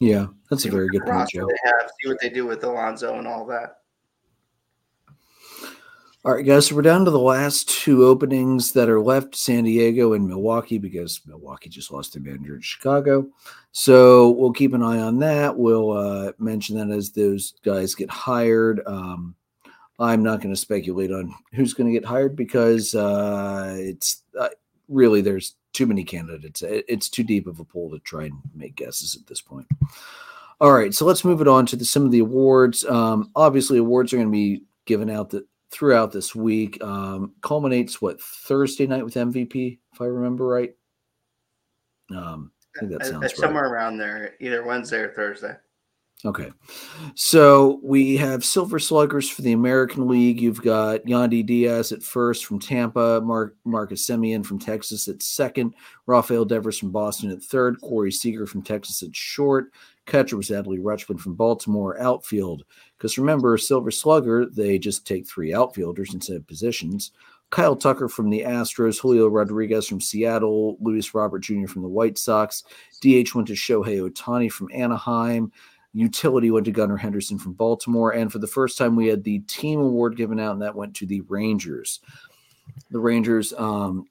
Yeah, that's see a very good point, Joe. They have see what they do with Alonso and all that. All right, guys. So we're down to the last two openings that are left: San Diego and Milwaukee, because Milwaukee just lost their manager in Chicago. So we'll keep an eye on that. We'll uh, mention that as those guys get hired. Um, I'm not going to speculate on who's going to get hired because uh, it's uh, really there's too many candidates. It's too deep of a pool to try and make guesses at this point. All right, so let's move it on to the, some of the awards. Um, obviously, awards are going to be given out the, throughout this week. Um, culminates what Thursday night with MVP, if I remember right. Um, I think that sounds somewhere right. around there, either Wednesday or Thursday. Okay. So we have Silver Sluggers for the American League. You've got Yandy Diaz at first from Tampa, Mark, Marcus Semien from Texas at second, Rafael Devers from Boston at third, Corey Seager from Texas at short. Catcher was Adley Rutschman from Baltimore outfield. Because remember, Silver Slugger, they just take three outfielders instead of positions. Kyle Tucker from the Astros, Julio Rodriguez from Seattle, Luis Robert Jr. from the White Sox. DH went to Shohei Ohtani from Anaheim utility went to Gunnar Henderson from Baltimore. And for the first time, we had the team award given out, and that went to the Rangers. The Rangers, um,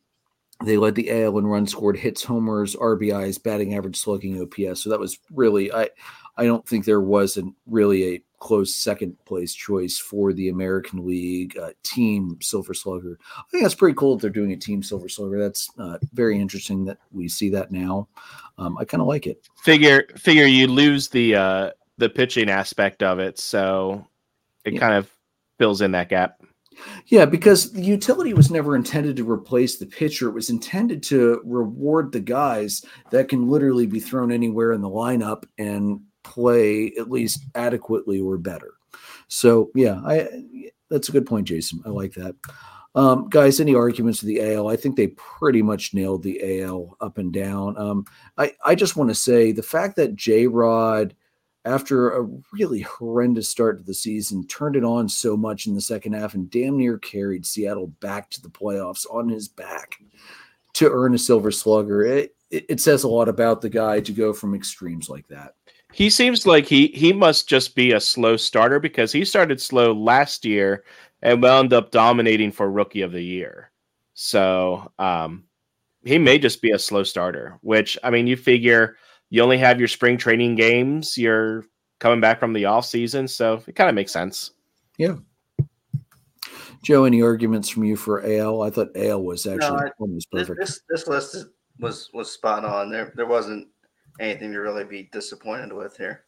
they led the AL in runs scored, hits, homers, RBIs, batting average, slugging, OPS. So that was really, I, I don't think there wasn't really a close second place choice for the American League uh, team Silver Slugger. I think that's pretty cool that they're doing a team Silver Slugger. That's uh, very interesting that we see that now. Um, I kind of like it. Figure figure you lose the uh, the pitching aspect of it, so it yeah. kind of fills in that gap. Yeah, because the utility was never intended to replace the pitcher. It was intended to reward the guys that can literally be thrown anywhere in the lineup and play at least adequately or better. So yeah, I that's a good point, Jason. I like that. Um, guys, any arguments to the AL? I think they pretty much nailed the AL up and down. Um, I, I just want to say the fact that J Rod, after a really horrendous start to the season, turned it on so much in the second half and damn near carried Seattle back to the playoffs on his back to earn a silver slugger. It, it, it says a lot about the guy to go from extremes like that. He seems like he he must just be a slow starter because he started slow last year and wound up dominating for rookie of the year. So um, he may just be a slow starter, which I mean, you figure you only have your spring training games. You're coming back from the off season, so it kind of makes sense. Yeah. Joe, any arguments from you for AL? I thought AL was actually no, I, almost perfect. This, this list was was spot on. There there wasn't anything to really be disappointed with here.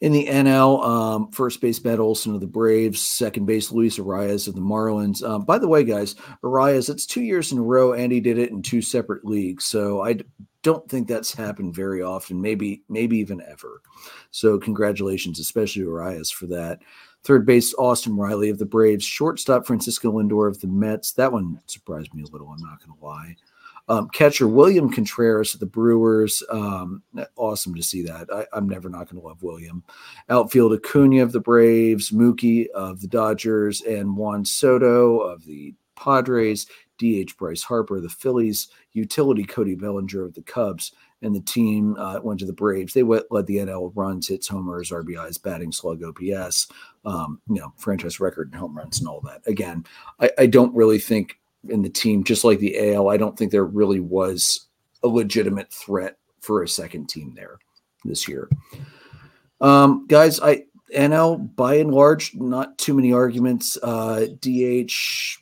In the NL, um, first base Matt Olson of the Braves, second base Luis Arraez of the Marlins. Um, by the way, guys, Arraez, it's two years in a row, and he did it in two separate leagues. So I don't think that's happened very often, maybe maybe even ever. So congratulations, especially Arraez for that. Third base Austin Riley of the Braves, shortstop Francisco Lindor of the Mets. That one surprised me a little. I'm not going to lie. Um, catcher William Contreras of the Brewers. Um, awesome to see that. I, am never not going to love William. Outfield Acuna of the Braves, Mookie of the Dodgers, and Juan Soto of the Padres. DH Bryce Harper of the Phillies. Utility Cody Bellinger of the Cubs. And the team uh, went to the Braves. They led the NL runs, hits, homers, RBIs, batting slug, OPS, um, you know, franchise record and home runs and all that. Again, I, I don't really think in the team, just like the AL, I don't think there really was a legitimate threat for a second team there this year. Um, guys, I NL by and large, not too many arguments. Uh, DH,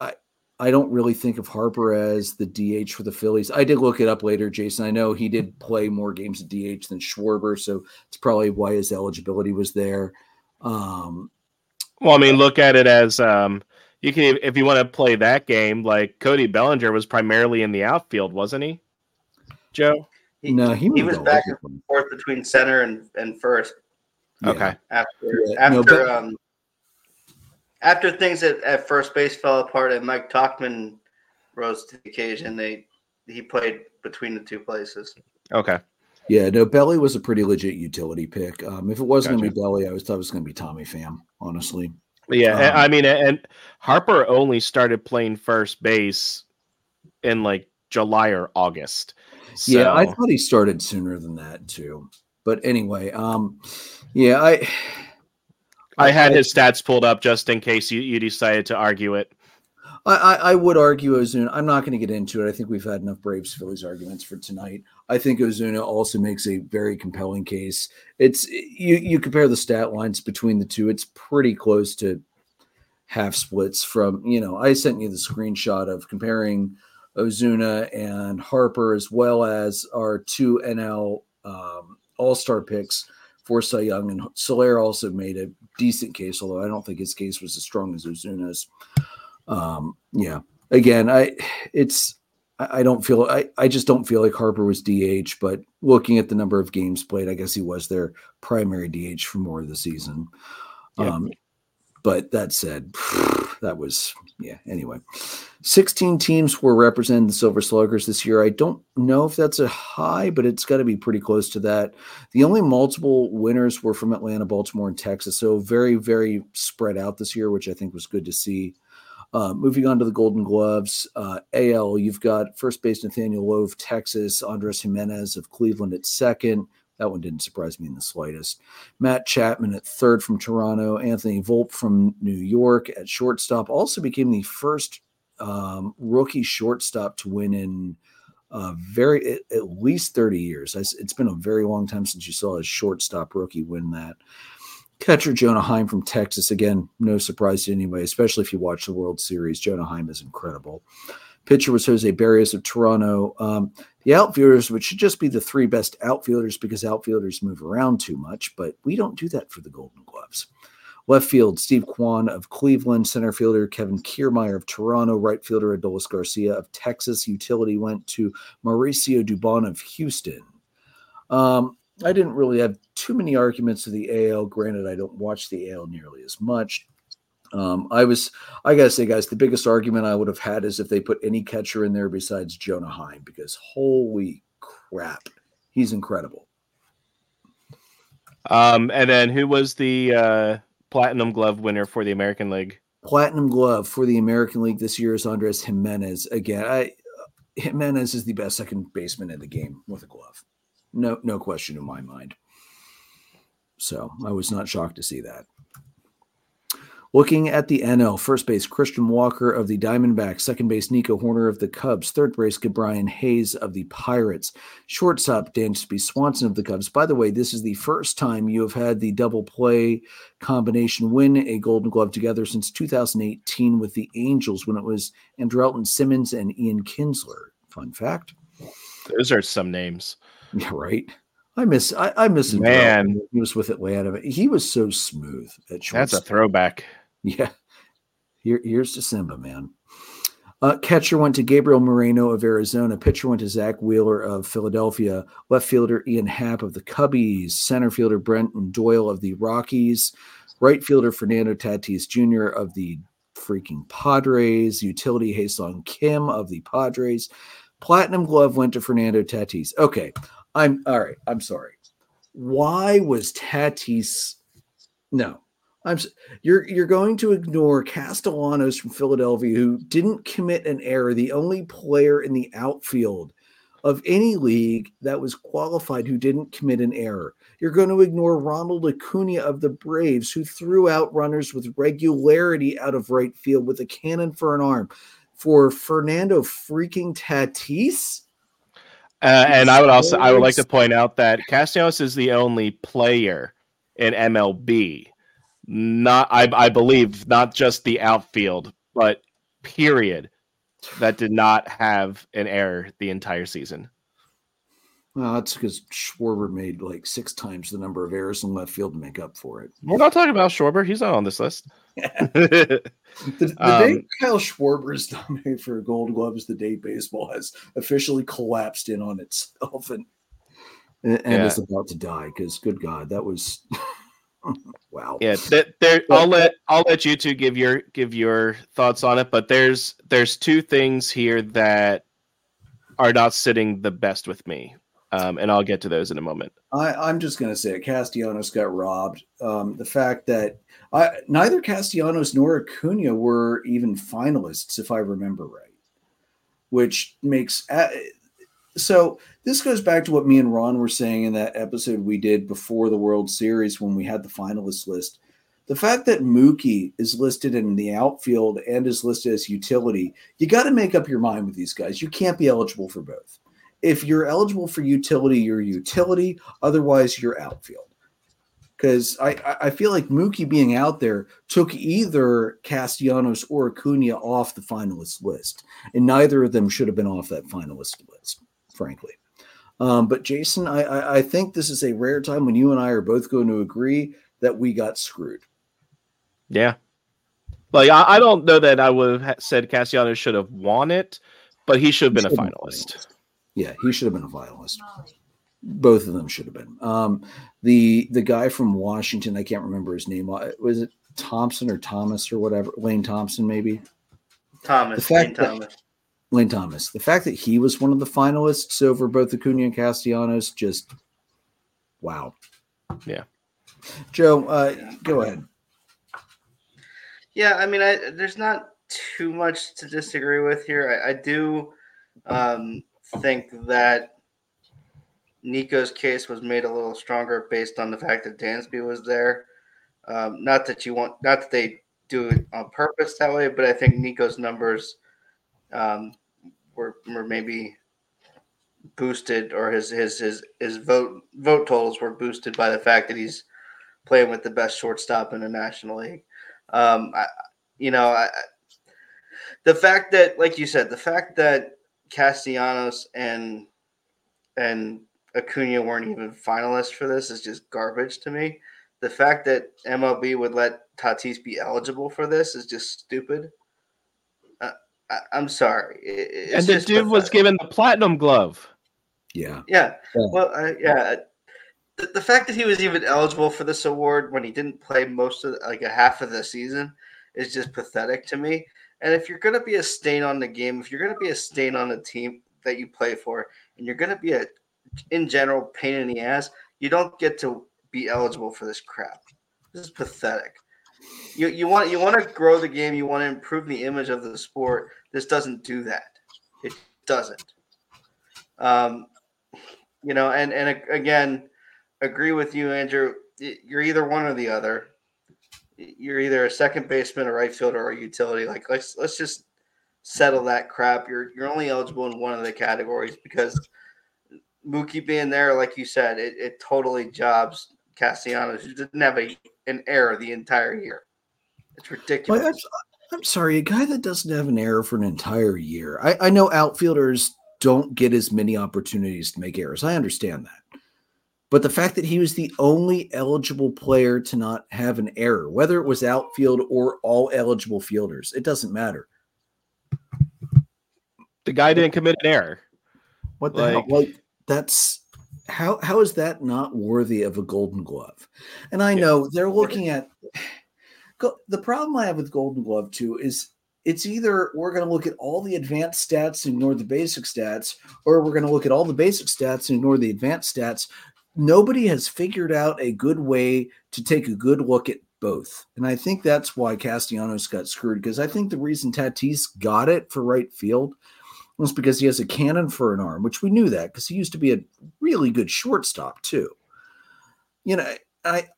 I I don't really think of Harper as the DH for the Phillies. I did look it up later, Jason. I know he did play more games at DH than Schwarber, so it's probably why his eligibility was there. Um, well, I mean, look at it as um, you can if you want to play that game, like Cody Bellinger was primarily in the outfield, wasn't he? Joe? He, no, he, he was back and forth between center and, and first. Yeah. Okay. After yeah. after no, but, um after things at, at first base fell apart and Mike Tauchman rose to the occasion, they he played between the two places. Okay. Yeah, no, Belly was a pretty legit utility pick. Um, if it wasn't gotcha. going to be Belly, I was thought it was going to be Tommy Pham, honestly. Yeah, um, I mean, and Harper only started playing first base in like July or August. So. Yeah, I thought he started sooner than that too. But anyway, um, yeah, I, I had I, his stats pulled up just in case you, you decided to argue it. I, I would argue Ozuna. I'm not going to get into it. I think we've had enough Braves Phillies arguments for tonight. I think Ozuna also makes a very compelling case. It's you you compare the stat lines between the two, it's pretty close to half splits from, you know, I sent you the screenshot of comparing Ozuna and Harper as well as our two NL um, All-Star picks for Cy Young and Soler also made a decent case, although I don't think his case was as strong as Ozuna's. Um, yeah. Again, I it's I don't feel I, I just don't feel like Harper was DH, but looking at the number of games played, I guess he was their primary DH for more of the season. Yeah. Um, but that said, that was yeah. Anyway, 16 teams were representing the Silver Sluggers this year. I don't know if that's a high, but it's got to be pretty close to that. The only multiple winners were from Atlanta, Baltimore, and Texas. So very, very spread out this year, which I think was good to see. Uh, moving on to the Golden Gloves, uh, AL, you've got first base Nathaniel Lowe of Texas, Andres Gimenez of Cleveland at second. That one didn't surprise me in the slightest. Matt Chapman at third from Toronto. Anthony Volpe from New York at shortstop. Also became the first um, rookie shortstop to win in uh, very at, at, least 30 years. It's been a very long time since you saw a shortstop rookie win that. Catcher Jonah Heim from Texas. Again, no surprise to anybody, especially if you watch the World Series. Jonah Heim is incredible. Pitcher was Jose Berrios of Toronto. Um, the outfielders, which should just be the three best outfielders because outfielders move around too much, but we don't do that for the Golden Gloves. Left field, Steve Kwan of Cleveland. Center fielder, Kevin Kiermaier of Toronto. Right fielder, Adolis Garcia of Texas. Utility went to Mauricio Dubon of Houston. Um, I didn't really have too many arguments to the AL. Granted, I don't watch the AL nearly as much. Um, I was, I gotta say, guys, the biggest argument I would have had is if they put any catcher in there besides Jonah Heim, because holy crap, he's incredible. Um, and then who was the uh, platinum glove winner for the American League? Platinum glove for the American League this year is Andres Gimenez. Again, I Gimenez is the best second baseman in the game with a glove. No, no question in my mind. So I was not shocked to see that. Looking at the NL, first base Christian Walker of the Diamondbacks, second base Nico Hoerner of the Cubs, third base Brian Hayes of the Pirates, shortstop Dansby Swanson of the Cubs. By the way, this is the first time you have had the double play combination win a Golden Glove together since 2018 with the Angels when it was Andrelton Simmons and Ian Kinsler. Fun fact. Those are some names. Right. I miss I, I miss him. Man, he was with Atlanta. He was so smooth at That's a throwback. Yeah. Here, here's to Simba, man. Uh, catcher went to Gabriel Moreno of Arizona. Pitcher went to Zack Wheeler of Philadelphia. Left fielder Ian Happ of the Cubbies. Center fielder Brenton Doyle of the Rockies. Right fielder Fernando Tatis Jr. of the freaking Padres. Utility Ha-Seong Kim of the Padres. Platinum glove went to Fernando Tatis. Okay, I'm all right. I'm sorry. Why was Tatis? No, I'm. You're you're going to ignore Castellanos from Philadelphia, who didn't commit an error. The only player in the outfield of any league that was qualified who didn't commit an error. You're going to ignore Ronald Acuna of the Braves, who threw out runners with regularity out of right field with a cannon for an arm. For Fernando freaking Tatis, uh, and I would also I would like to point out that Castellanos is the only player in MLB, not I, I believe not just the outfield, but period, that did not have an error the entire season. Well, that's because Schwarber made like six times the number of errors in left field to make up for it. We're not talking about Schwarber; he's not on this list. the, the um, day Kyle Schwarber is nominated for a Gold Glove is the day baseball has officially collapsed in on itself and and, yeah. is about to die. Because good God, that was wow. Yeah, there. I'll let I'll let you two give your give your thoughts on it. But there's there's two things here that are not sitting the best with me. Um, and I'll get to those in a moment. I, am just going to say. Castellanos got robbed. Um, the fact that I, neither Castellanos nor Acuna were even finalists, if I remember right, which makes uh, so. This goes back to what me and Ron were saying in that episode we did before the World Series when we had the finalist list. The fact that Mookie is listed in the outfield and is listed as utility, you got to make up your mind with these guys. You can't be eligible for both if you're eligible for utility, you're utility. Otherwise, you're outfield. Because I, I feel like Mookie being out there took either Castellanos or Acuna off the finalist list, and neither of them should have been off that finalist list, frankly. Um, but Jason, I, I, I think this is a rare time when you and I are both going to agree that we got screwed. Yeah, like I, I don't know that I would have said Castellanos should have won it, but he should have been a finalist. Yeah, he should have been a finalist. Both of them should have been. Um, the the guy from Washington, I can't remember his name. Uh, was it Thompson or Thomas or whatever? Lane Thompson, maybe. Thomas. The fact Lane Thomas. Lane Thomas. The fact that he was one of the finalists over both Acuna and Castellanos, just wow. Yeah. Joe, uh, go ahead. Yeah, I mean, I, there's not too much to disagree with here. I, I do. Um, think that Nico's case was made a little stronger based on the fact that Dansby was there. Um, not that you want, not that they do it on purpose that way, but I think Nico's numbers um, were were maybe boosted, or his his his his vote vote totals were boosted by the fact that he's playing with the best shortstop in the National League. Um, I, you know, I, the fact that, like you said, the fact that Castellanos and and Acuna weren't even finalists for this is just garbage to me. The fact that MLB would let Tatis be eligible for this is just stupid. Uh, I, am sorry. It's and the dude pathetic. was given the platinum glove. Yeah. Yeah. yeah. Well, uh, yeah. The, the fact that he was even eligible for this award when he didn't play most of like a half of the season is just pathetic to me. And if you're going to be a stain on the game, if you're going to be a stain on the team that you play for, and you're going to be a, in general, pain in the ass, you don't get to be eligible for this crap. This is pathetic. You, you want you want to grow the game. You want to improve the image of the sport. This doesn't do that. It doesn't. Um, you know, and and again, agree with you, Andrew. You're either one or the other. You're either a second baseman, a right fielder, or a utility. Like let's let's just settle that crap. You're you're only eligible in one of the categories because Mookie being there, like you said, it, it totally jobs Castellanos, who didn't have a, an error the entire year. It's ridiculous. Well, I'm, sorry, a guy that doesn't have an error for an entire year. I, I know outfielders don't get as many opportunities to make errors. I understand that. But the fact that he was the only eligible player to not have an error, whether it was outfield or all eligible fielders, it doesn't matter. The guy didn't commit an error. What the like, hell? Like that's how how is that not worthy of a golden glove? And I know they're looking at the problem I have with golden glove too is it's either we're going to look at all the advanced stats and ignore the basic stats, or we're going to look at all the basic stats and ignore the advanced stats. Nobody has figured out a good way to take a good look at both. And I think that's why Castellanos got screwed because I think the reason Tatis got it for right field was because he has a cannon for an arm, which we knew that because he used to be a really good shortstop too. You know, I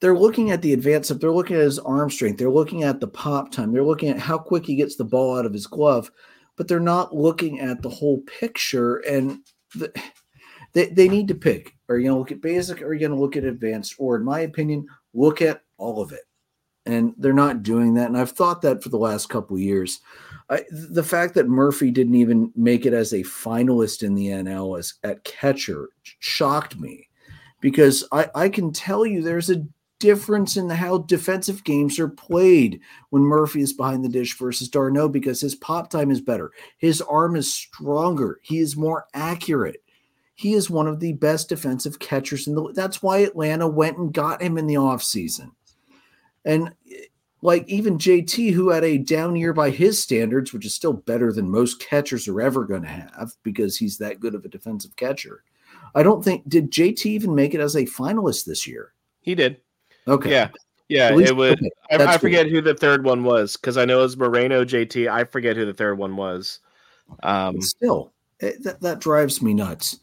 they're looking at the advance up, they're looking at his arm strength, they're looking at the pop time, they're looking at how quick he gets the ball out of his glove, but they're not looking at the whole picture. And the, they, they need to pick. Are you going to look at basic or are you going to look at advanced? Or, in my opinion, look at all of it. And they're not doing that. And I've thought that for the last couple years. I, the fact that Murphy didn't even make it as a finalist in the NL as at catcher shocked me because I, I can tell you there's a difference in how defensive games are played when Murphy is behind the dish versus d'Arnaud because his pop time is better. His arm is stronger. He is more accurate. He is one of the best defensive catchers in the that's why Atlanta went and got him in the offseason. And like even JT, who had a down year by his standards, which is still better than most catchers are ever going to have because he's that good of a defensive catcher. I don't think did JT even make it as a finalist this year. He did. Okay. Yeah. Yeah, least, it would. Okay, I, I, forget good. who the third one was because I know it was Moreno, JT. I forget who the third one was. Um, still, it, that, that drives me nuts.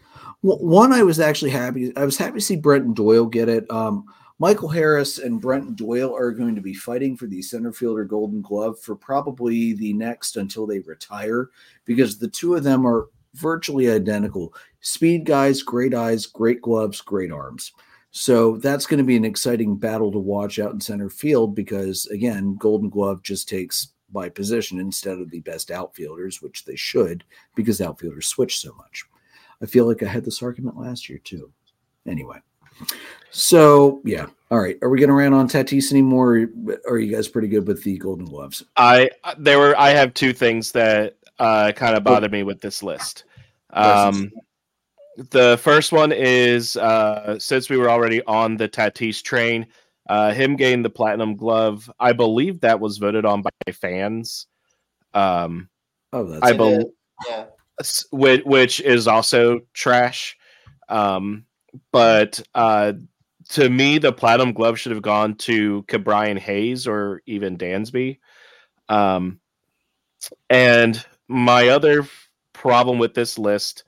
One, I was actually happy. I was happy to see Brenton Doyle get it. Um, Michael Harris and Brenton Doyle are going to be fighting for the center fielder Golden Glove for probably the next until they retire because the two of them are virtually identical. Speed guys, great eyes, great gloves, great arms. So that's going to be an exciting battle to watch out in center field because, again, Golden Glove just takes by position instead of the best outfielders, which they should because outfielders switch so much. I feel like I had this argument last year too. Anyway. So yeah, all right. Are we going to rant on Tatis anymore? Or are you guys pretty good with the Golden Gloves? I there were I have two things that uh, kind of bother me with this list. Um, the first one is uh, since we were already on the Tatis train, uh, him getting the platinum glove. I believe that was voted on by fans. Um, oh, that's I believe, yeah. Which, which is also trash. Um, but uh, to me, the platinum glove should have gone to Ke'Bryan Hayes or even Dansby. Um, and my other problem with this list,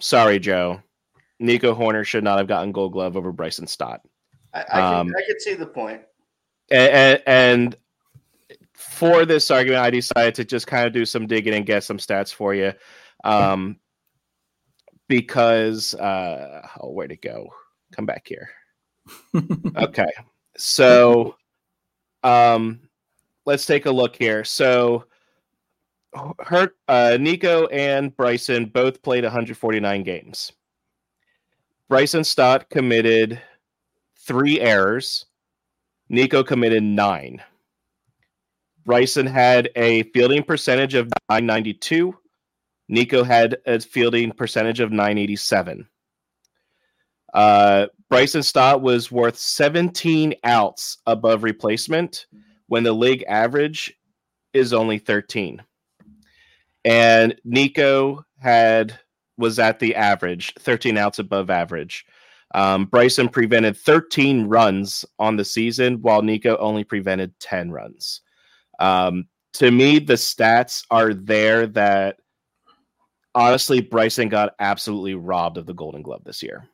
sorry, Joe, Nico Hoerner should not have gotten Gold Glove over Bryson Stott. I, I, can, um, I can see the point. And, and, for this argument, I decided to just kind of do some digging and get some stats for you. Um, because uh, oh, where to go? Come back here. okay, so um, let's take a look here. So, her uh, Nico and Bryson both played 149 games. Bryson Stott committed three errors. Nico committed nine. Bryson had a fielding percentage of 992 Nico had a fielding percentage of 987. Uh, Bryson Stott was worth 17 outs above replacement when the league average is only 13. And Nico had was at the average, 13 outs above average. Um, Bryson prevented 13 runs on the season, while Nico only prevented 10 runs. Um, to me, the stats are there that honestly, Bryson got absolutely robbed of the Golden Glove this year.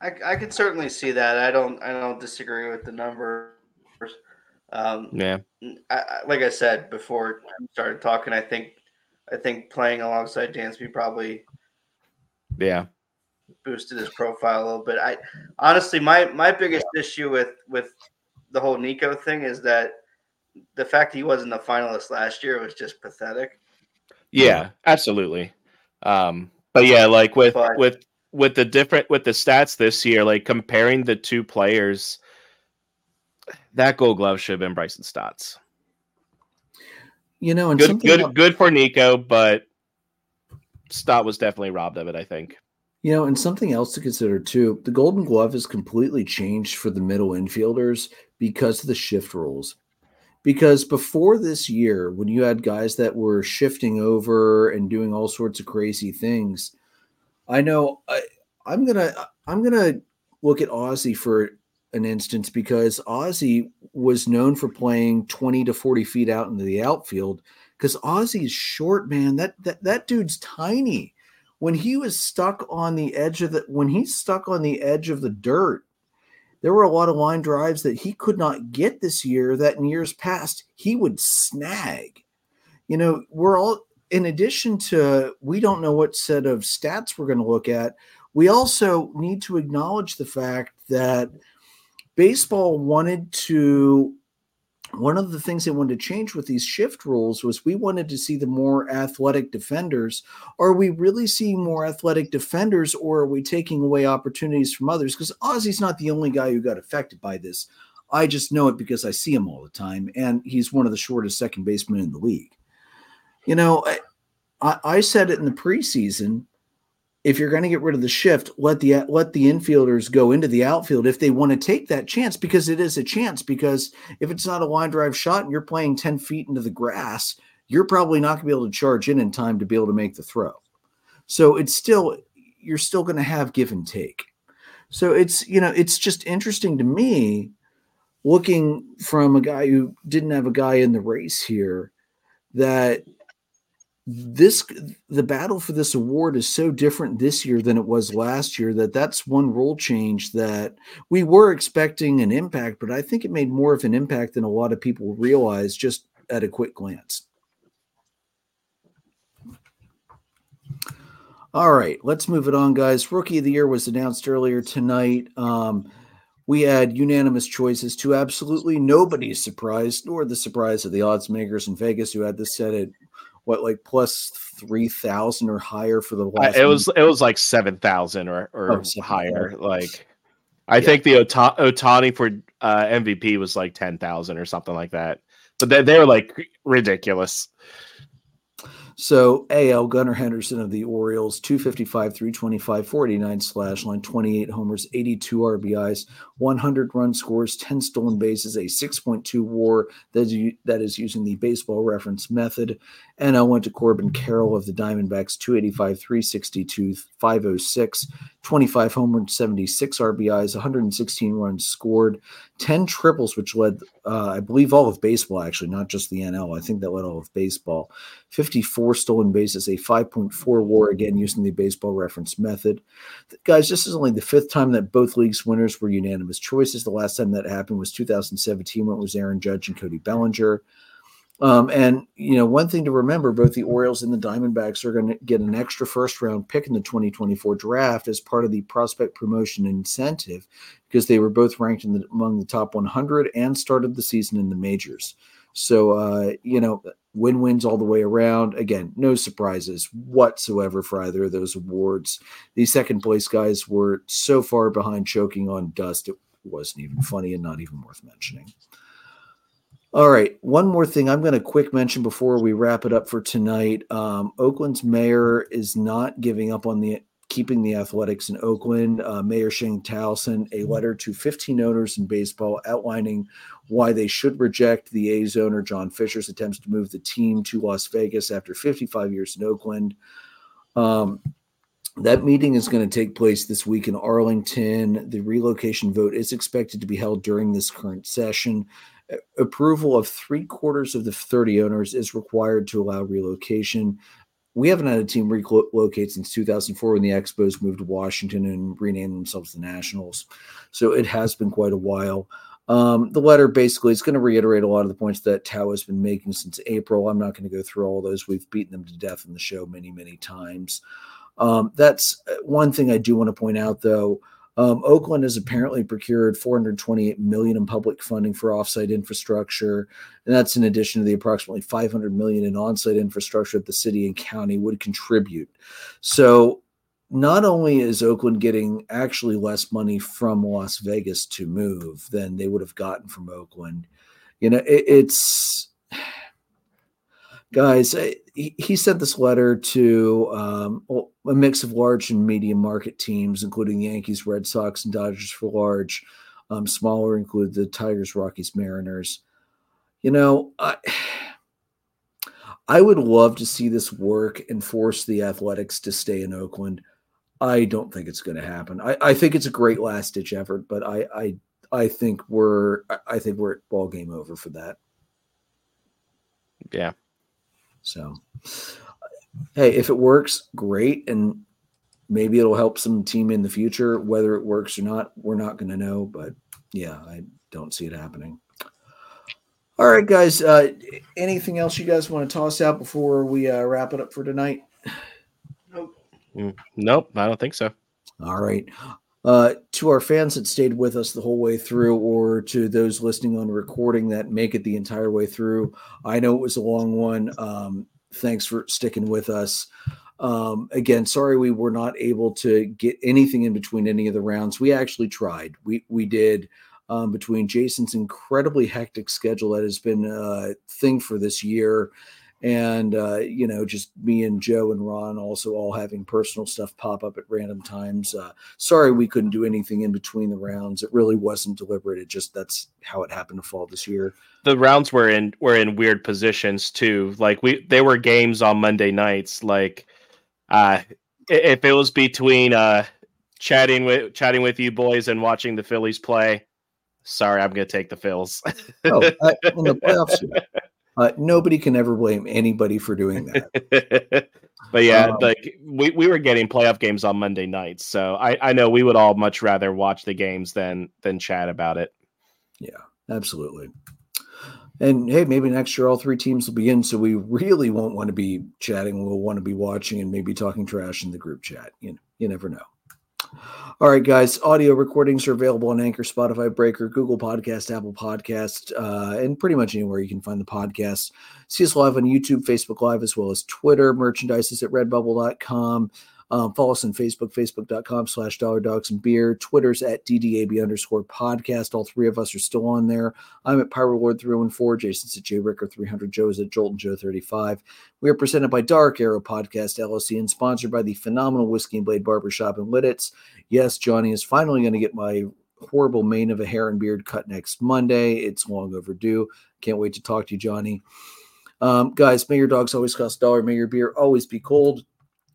I, I can certainly see that. I don't I don't disagree with the numbers. Um, yeah, I, I, like I said before we started talking, I think I think playing alongside Dansby probably yeah boosted his profile a little bit. I honestly my my biggest issue with with the whole Nico thing is that the fact he wasn't a finalist last year was just pathetic. Yeah, absolutely. Um, but yeah, like with but, with with the different with the stats this year, like comparing the two players, that Gold Glove should have been Bryson Stotts. You know, and good, good, good for Nico, but Stott was definitely robbed of it. I think. You know, and something else to consider too: the Golden Glove has completely changed for the middle infielders because of the shift rules. Because before this year, when you had guys that were shifting over and doing all sorts of crazy things, I know I, I'm gonna I'm gonna look at Ozzie for an instance because Ozzie was known for playing 20 to 40 feet out into the outfield because is short, man. That that that dude's tiny. When he was stuck on the edge of the when he's stuck on the edge of the dirt, there were a lot of line drives that he could not get this year that in years past he would snag. You know, we're all in addition to we don't know what set of stats we're going to look at, we also need to acknowledge the fact that baseball wanted to one of the things they wanted to change with these shift rules was we wanted to see the more athletic defenders. Are we really seeing more athletic defenders, or are we taking away opportunities from others? Because Ozzie's not the only guy who got affected by this. I just know it because I see him all the time, and he's one of the shortest second basemen in the league. You know, I, I said it in the preseason if you're going to get rid of the shift, let the let the infielders go into the outfield if they want to take that chance because it is a chance. Because if it's not a line drive shot and you're playing ten feet into the grass, you're probably not going to be able to charge in in time to be able to make the throw. So it's still you're still going to have give and take. So it's you know it's just interesting to me looking from a guy who didn't have a guy in the race here that this the battle for this award is so different this year than it was last year that that's one rule change that we were expecting an impact but i think it made more of an impact than a lot of people realize just at a quick glance. All right let's move it on guys. Rookie of the year was announced earlier tonight. Um, we had unanimous choices to absolutely nobody's surprise, nor the surprise of the odds makers in Vegas, who had this set at what like plus three thousand or higher for the last. Uh, it was it was like seven thousand or or oh, higher. Like I yeah. think the Ota- Ohtani for uh, MVP was like ten thousand or something like that. But they, they were like ridiculous. So AL Gunnar Henderson of the Orioles, 255, 325, 49 slash line, 28 homers, 82 RBIs, 100 run scores, 10 stolen bases, a 6.2 WAR that is, that is using the baseball reference method. And I went to Corbin Carroll of the Diamondbacks, 285, 362, 506, 25 homers, 76 RBIs, 116 runs scored, 10 triples, which led, uh, I believe, all of baseball, actually, not just the NL. I think that led all of baseball. 54 stolen bases, a 5.4 war, again, using the baseball reference method. Guys, this is only the fifth time that both leagues' winners were unanimous choices. The last time that happened was 2017 when it was Aaron Judge and Cody Bellinger. Um, and you know, one thing to remember: both the Orioles and the Diamondbacks are going to get an extra first-round pick in the 2024 draft as part of the prospect promotion incentive, because they were both ranked the, among the top 100 and started the season in the majors. So, uh, you know, win-wins all the way around. Again, no surprises whatsoever for either of those awards. These second place guys were so far behind, choking on dust. It wasn't even funny and not even worth mentioning. All right. One more thing I'm going to quick mention before we wrap it up for tonight. Um, Oakland's mayor is not giving up on the keeping the athletics in Oakland. Uh, mayor Sheng Thao sent a letter to 15 owners in baseball outlining why they should reject the A's owner John Fisher's attempts to move the team to Las Vegas after 55 years in Oakland. Um, that meeting is going to take place this week in Arlington. The relocation vote is expected to be held during this current session approval of three quarters of the 30 owners is required to allow relocation. we haven't had a team relocate since 2004 when the Expos moved to Washington and renamed themselves the Nationals. So it has been quite a while. Um, the letter basically is going to reiterate a lot of the points that Thao has been making since April. I'm not going to go through all those. We've beaten them to death in the show many, many times. Um, that's uh, one thing I do want to point out, though. Um, Oakland has apparently procured 428 million in public funding for offsite infrastructure, and that's in addition to the approximately 500 million in onsite infrastructure that the city and county would contribute. So, not only is Oakland getting actually less money from Las Vegas to move than they would have gotten from Oakland, you know, it, it's guys, he, he sent this letter to um, a mix of large and medium market teams, including Yankees, Red Sox, and Dodgers for large. Um, smaller include the Tigers, Rockies, Mariners. You know, I, I would love to see this work and force the Athletics to stay in Oakland. I don't think it's going to happen. I, I think it's a great last ditch effort, but I, I I think we're I think we're at ball game over for that. Yeah, so, hey, if it works, great. And maybe it'll help some team in the future. Whether it works or not, we're not going to know. But yeah, I don't see it happening. All right, guys. Uh, anything else you guys want to toss out before we uh, wrap it up for tonight? Nope. Mm, nope, I don't think so. All right. Uh, to our fans that stayed with us the whole way through, or to those listening on recording that make it the entire way through, I know it was a long one. Um, thanks for sticking with us. Um, again, sorry we were not able to get anything in between any of the rounds. We actually tried. We we did um, between Jason's incredibly hectic schedule that has been a thing for this year and uh, you know just me and joe and ron also all having personal stuff pop up at random times. Uh, sorry we couldn't do anything in between the rounds. It really wasn't deliberate. It just that's how it happened to fall this year. The rounds were in were in weird positions too. Like we they were games on monday nights. Like uh if it was between uh chatting with chatting with you boys and watching the phillies play sorry i'm gonna take the phils. Oh I, the playoffs uh, nobody can ever blame anybody for doing that. but yeah, um, like we, we were getting playoff games on Monday nights, so I, I know we would all much rather watch the games than than chat about it. Yeah, absolutely. And hey, maybe next year all three teams will be in, so we really won't want to be chatting. We'll want to be watching and maybe talking trash in the group chat. You know, you never know. All right, guys. Audio recordings are available on Anchor, Spotify, Breaker, Google Podcast, Apple Podcast, uh, and pretty much anywhere you can find the podcast. See us live on YouTube, Facebook Live, as well as Twitter. Merchandise is at redbubble.com. Um, follow us on Facebook, facebook.com slash dollar dogs and beer. Twitter's at DDAB underscore podcast. All three of us are still on there. I'm at Pyro Lord 314. Jason's at J Rieker 300. Joe's at Joltin Joe 35. We are presented by Dark Arrow Podcast LLC and sponsored by the phenomenal Whisky and Blade Barbershop in Lititz. Yes, Johnny is finally going to get my horrible mane of a hair and beard cut next Monday. It's long overdue. Can't wait to talk to you, Johnny. Um, guys, may your dogs always cost a dollar. May your beer always be cold.